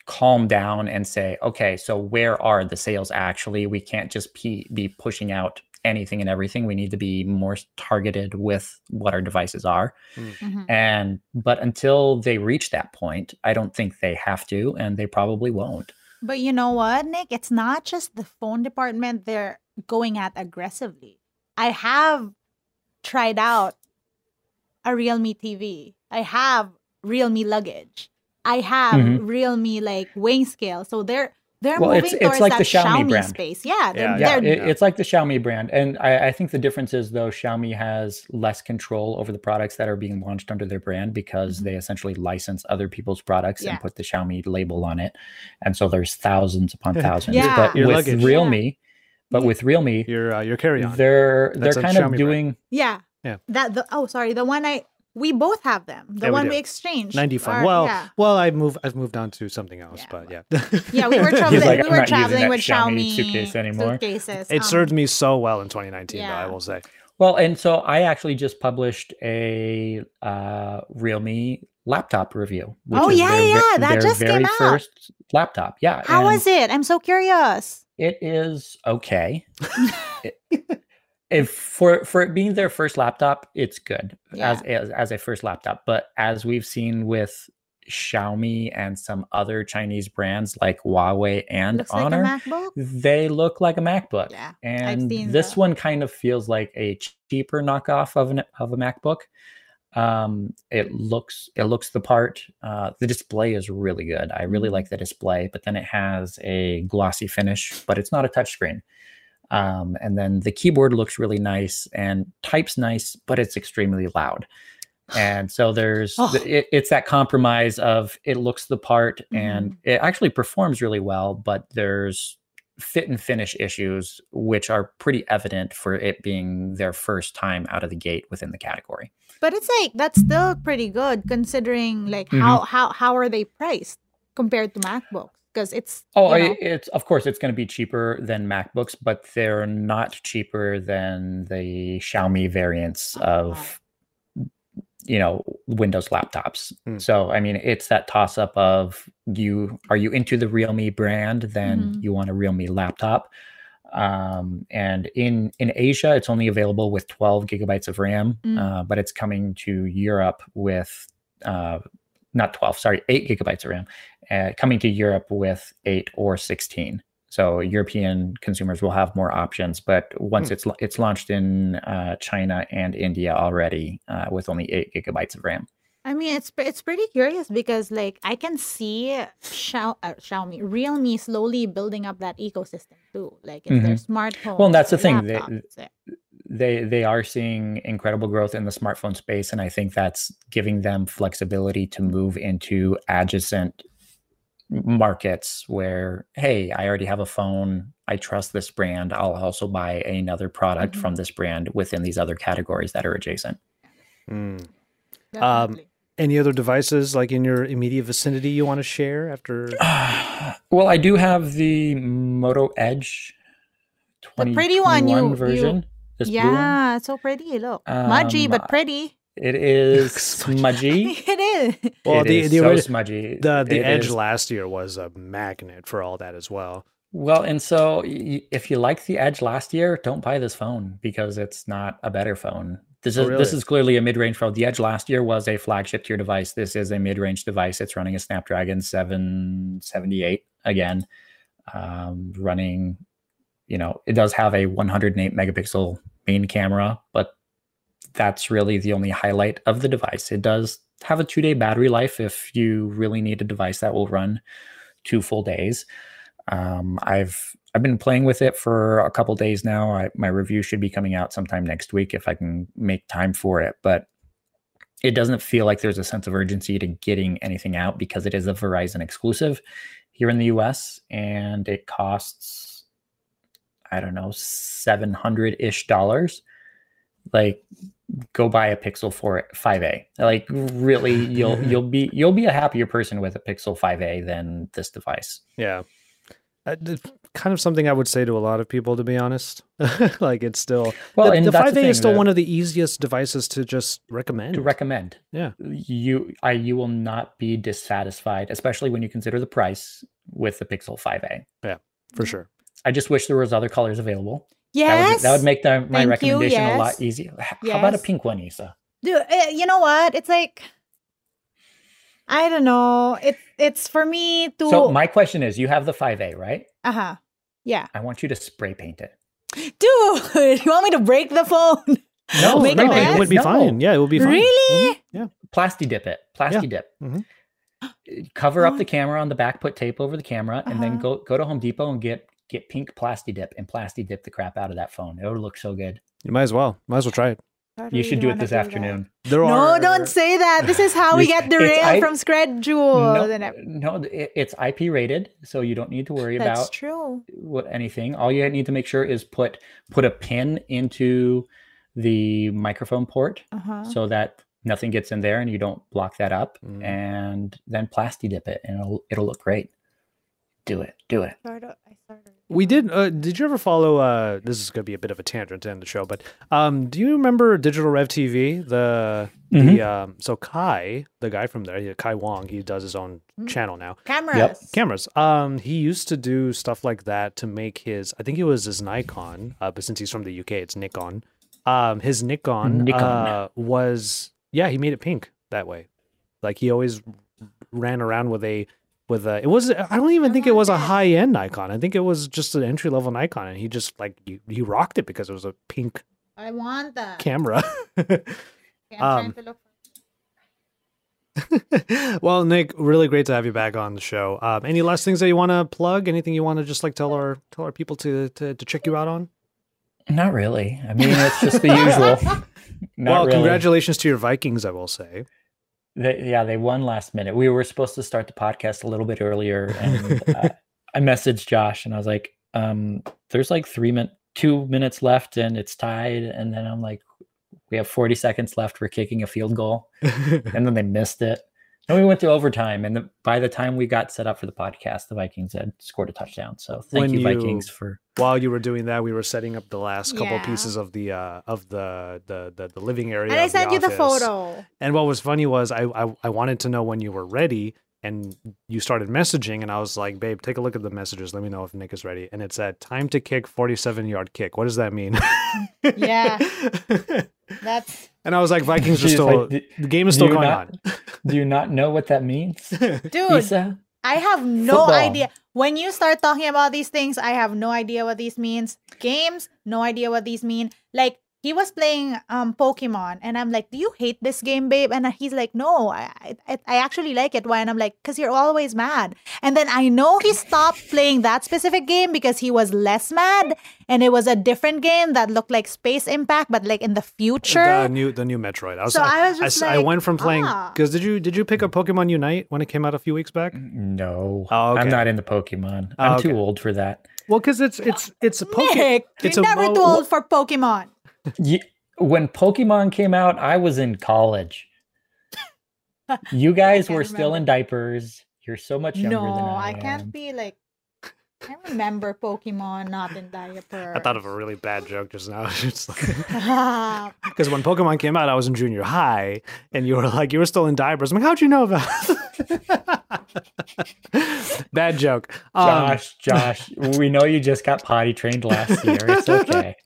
calm down and say, okay, so where are the sales actually? We can't just be, be pushing out anything and everything. We need to be more targeted with what our devices are. Mhm. And but until they reach that point, I don't think they have to, and they probably won't. But you know what, Nick? It's not just the phone department they're going at aggressively. I have tried out a Realme TV. I have Realme luggage. I have Mhm. Realme like weighing scale. So they're they're Well, moving it's- it's towards like that the Xiaomi Xiaomi brand. space. Yeah, they're, Yeah, Yeah, they're it, it's like the Xiaomi brand, and I, I think the difference is though Xiaomi has less control over the products that are being launched under their brand because Mhm. they essentially license other people's products Yeah. and put the Xiaomi label on it, and so there's thousands upon <laughs> thousands. Yeah. But Your with luggage. Realme, but Yeah. with Realme, Your uh, your carry on. they're That's they're a kind Xiaomi of brand. doing yeah. Yeah. That the oh sorry, the one I we both have them. The Yeah, one do. we, exchanged. Ninety five. Well, yeah. well, I move. I've moved on to something else, Yeah, but yeah. <laughs> Yeah, we were traveling. like, we were traveling with Xiaomi Xiaomi suitcase anymore." suitcases. it Um, served me so well in 2019, though. I will say. well, and so I actually just published a uh, Realme laptop review. Which Oh, is yeah, their ve- yeah, that their just came very out. first laptop. Yeah, How was it? I'm so curious. It is okay. <laughs> it, if for for it being their first laptop, it's good Yeah. as, as as a first laptop. But as we've seen with Xiaomi and some other Chinese brands like Huawei and Looks Honor, like they look like a MacBook. Yeah, and this one kind of feels like a cheaper knockoff of an of a MacBook. Um, it looks it looks the part. Uh, the display is really good. I really Mhm. like the display, but then it has a glossy finish, but it's not a touchscreen. Um, and then the keyboard looks really nice and types nice, but it's extremely loud. And so there's Oh. <sighs> it, it's that compromise of it looks the part Mm-hmm. and it actually performs really well, but there's fit and finish issues which are pretty evident for it being their first time out of the gate within the category. But it's like that's still pretty good considering like Mm-hmm. how how how are they priced compared to MacBooks? Because it's Oh, you i- know, it's of course it's going to be cheaper than MacBooks, but they're not cheaper than the Xiaomi variants of you know Windows laptops. Hmm. So I mean, it's that toss up of you are you into the Realme brand, then Mhm. you want a Realme laptop. Um, and in in Asia, it's only available with 12 gigabytes of RAM, Mm. uh, but it's coming to Europe with uh, not 12, sorry, eight gigabytes of RAM, uh, coming to Europe with eight or 16. So European consumers will have more options, but once Hmm. it's it's launched in uh, China and India already uh, with only eight gigabytes of RAM. I mean it's it's pretty curious because like I can see Xiao, uh, Xiaomi Realme slowly building up that ecosystem too. Like it's their smartphone. Mm-hmm. Well, and that's the thing, they- they they are seeing incredible growth in the smartphone space and i think that's giving them flexibility to move into adjacent markets where hey i already have a phone i trust this brand i'll also buy another product Mhm. from this brand within these other categories that are adjacent Mm. Definitely. Any other devices like in your immediate vicinity you want to share after? <sighs> well i do have the moto edge The pretty one, you- 2021 you- version this blue one. yeah, it's so pretty. Look, smudgy Um, but pretty. It is <laughs> Smudgy. smudgy <laughs> it is. Well, It the- is the so smudgy The the It Edge is. last year was a magnet for all that as well. Well, and so y- if you like the Edge last year, don't buy this phone because it's not a better phone. This Oh, is this is clearly a mid-range phone. The Edge last year was a flagship tier device. This is a mid-range device. It's running a Snapdragon 778 again, um, running. You know, it does have a 108 megapixel main camera, but that's really the only highlight of the device. It does have a two-day battery life if you really need a device that will run two full days. Um, I've I've been playing with it for a couple days now. I, my review should be coming out sometime next week if I can make time for it. But it doesn't feel like there's a sense of urgency to getting anything out because it is a Verizon exclusive here in the US and it costs I don't know 700 ish dollars. Like go buy a Pixel 4 5A. Like really you'll <laughs> you'll be you'll be a happier person with a Pixel 5A than this device. Yeah. Uh, kind of something I would say to a lot of people, to be honest. <laughs> like it's still Well, the, and the 5A the is still one of the easiest devices to just recommend. to recommend. Yeah. You I you will not be dissatisfied, especially when you consider the price with the Pixel 5A. Yeah, for sure. I just wish there was other colors available. That Yes. would, that would make the, my Thank you, recommendation a lot yes. easier. H- How about a pink one, Isa? Dude, eh, you know what? It's like I don't know. It's it's for me to So my question is, you have the 5A, right? uh-huh. Yeah. I want you to spray paint it. Dude, <laughs> you want me to break the phone? No, <laughs> Make no, a it would be No. fine. Yeah, it would be fine. Really? Mhm. Yeah. Plasti dip it. Plasti dip. Mhm. Cover up Oh. the camera on the back, put tape over the camera, and then Uh-huh. go go to Home Depot and get get pink plasti dip and plasti dip the crap out of that phone. It'll look so good. You might as well. Might as well try it. How You should do it wanna this that? afternoon. There No, are don't say that. This is how we get the it's rail I- from schedule. No, and no, it- it's IP rated, so you don't need to worry That's about true. what anything. All you need to make sure is put put a pin into the microphone port Uh-huh. so that nothing gets in there and you don't block that up, Mm. and then plasti dip it, and it'll it'll look great. Do it. Do it. We did. Uh, did you ever follow? Uh, this is going to be a bit of a tangent to end the show, but um, do you remember Digital Rev TV? The Mhm. the um, so Kai, the guy from there, Kai Wong, he does his own Mm. channel now. Cameras. Cameras. Um, he used to do stuff like that to make his. I think it was his Nikon. Uh, but since he's from the UK, it's Nikon. Um, his Nikon, Nikon. Uh, was yeah, he made it pink that way. Like he always ran around with a with a. It was. I don't even I think it was a high end Nikon. I think it was just an entry level Nikon, and he just like he, he rocked it because it was a pink I want that. camera. <laughs> Okay, I'm um, trying to look. <laughs> well, Nick, really great to have you back on the show. Um, any last things that you want to plug? Anything you want to just like tell our tell our people to to, to check you out on? Not really. I mean, it's just the <laughs> usual. Not well, really. congratulations to your Vikings, I will say. They, yeah, they won last minute. We were supposed to start the podcast a little bit earlier, and uh, <laughs> I messaged Josh, and I was like, um, "There's like three min, two minutes left, and it's tied." And then I'm like, "We have 40 seconds left. We're kicking a field goal," <laughs> and then they missed it. And we went to overtime, and the, by the time we got set up for the podcast, the Vikings had scored a touchdown. So thank When you, you- Vikings, for While you were doing that, we were setting up the last couple Yeah. pieces of the uh of the the the, the living area. And I of the sent you the photo. And what was funny was I, I I wanted to know when you were ready, and you started messaging, and I was like, "Babe, take a look at the messages. Let me know if Nick is ready." And it said, "Time to kick forty-seven yard kick." What does that mean? Yeah. <laughs> That's and I was like, "Vikings are still like, the game is still going not- on." <laughs> do you not know what that means, <laughs> dude. Isa? I have no Football. idea. When you start talking about these things, I have no idea what these means. Games, no idea what these mean. Like he was playing um Pokemon, and I'm like, "Do you hate this game, babe?" And he's like, "No, I I, I actually like it." Why? And I'm like, "Cause you're always mad." And then I know he stopped playing that specific game because he was less mad, and it was a different game that looked like Space Impact, but like in the future. The new the new Metroid. I was, So I was just s- I like, went from playing ah. because did you did you pick up Pokemon Unite when it came out a few weeks back? No, Oh, okay. I'm not into Pokemon. Oh, I'm okay. too old for that. Well, because it's it's it's a Pokemon. Nick, it's you're a never mo- too old for Pokemon. Ye- when Pokemon came out, I was in college. You <laughs> guys can't were still in diapers. You're so much younger No, than I, I can't be like. I remember Pokemon not in diapers. I thought of a really bad joke just now. <laughs> It's like, <laughs> Because when Pokemon came out, I was in junior high, and you were like, you were still in diapers. I'm like, how'd you know that? Bad joke. Um, Josh, Josh, we know you just got potty trained last year. It's okay.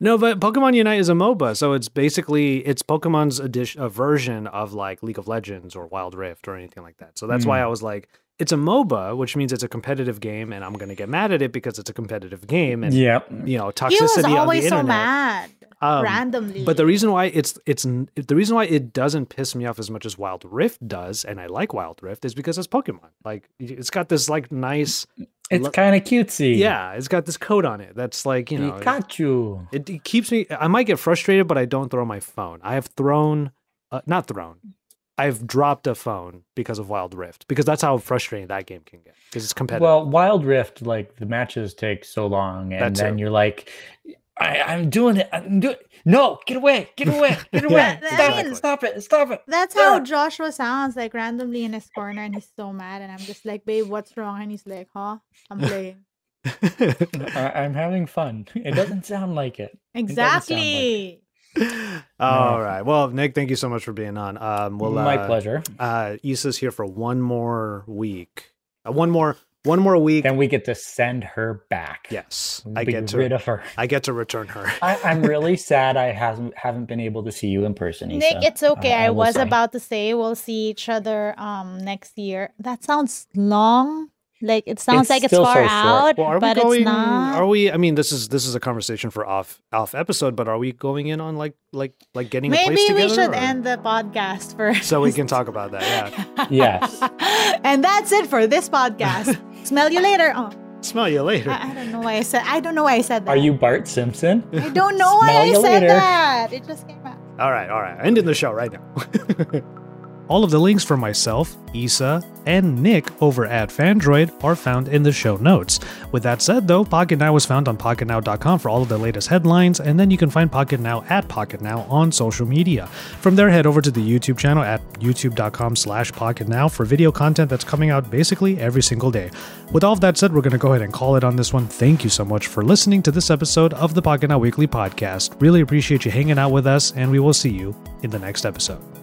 No, but Pokemon Unite is a MOBA, so it's basically it's Pokemon's edition, a version of like League of Legends or Wild Rift or anything like that. So that's why Hmm. I was like, it's a MOBA, which means it's a competitive game, and I'm gonna get mad at it because it's a competitive game, and Yep. you know, he toxicity was on the always so internet. mad Um, randomly. But the reason why it's it's the reason why it doesn't piss me off as much as Wild Rift does, and I like Wild Rift, is because it's Pokemon. Like it's got this like nice, It's Lo- kind of cutesy. yeah, it's got this coat on it that's like you know, it, Pikachu. it, it keeps me. I might get frustrated, but I don't throw my phone. I have thrown, uh, not thrown. I've dropped a phone because of Wild Rift because that's how frustrating that game can get because it's competitive. Well, Wild Rift, like the matches take so long, and That then too. you're like, I, I'm doing it. I'm doing. No, get away! Get away! <laughs> Get away! Yeah, I stop mean- it! Stop it! Stop it! That's how Yeah. Joshua sounds like randomly in his corner, and he's so mad. And I'm just like, babe, what's wrong? And he's like, huh? I'm <laughs> playing. I, I'm having fun. It doesn't sound like it. doesn't sound like exactly. <laughs> All right. Well, Nick, thank you so much for being on. Um, well, My uh, pleasure. uh Isa's here for one more week. Uh, one more one more week. Then we get to send her back. yes. We'll I be get rid of her. I get to return her. I, I'm <laughs> really sad I hasn't haven't been able to see you in person. Nick, Isa. it's okay. I, will was say. about to say we'll see each other um next year. That sounds long. Like it sounds It's like it's far so out, Well, are but we going it's not. are we I mean this is this is a conversation for off off episode, but are we going in on like like like getting a Maybe place we should or- end the podcast first. so we can talk about that. Yeah. <laughs> Yes. and that's it for this podcast. <laughs> Smell you later. Oh, Smell you later. I, I don't know why I said. I don't know why I said that. Are you Bart Simpson? I don't know why I said later. that. It just came out. all right, all right. Ending the show right now. <laughs> All of the links for myself, Isa, and Nick over at Phandroid are found in the show notes. With that said, though, Pocketnow is found on PocketNow.com for all of the latest headlines, and then you can find Pocketnow at Pocketnow on social media. From there, head over to the YouTube channel at youtube.com slash Pocketnow for video content that's coming out basically every single day. With all of that said, we're going to go ahead and call it on this one. Thank you so much for listening to this episode of the Pocketnow Weekly Podcast. Really appreciate you hanging out with us, and we will see you in the next episode.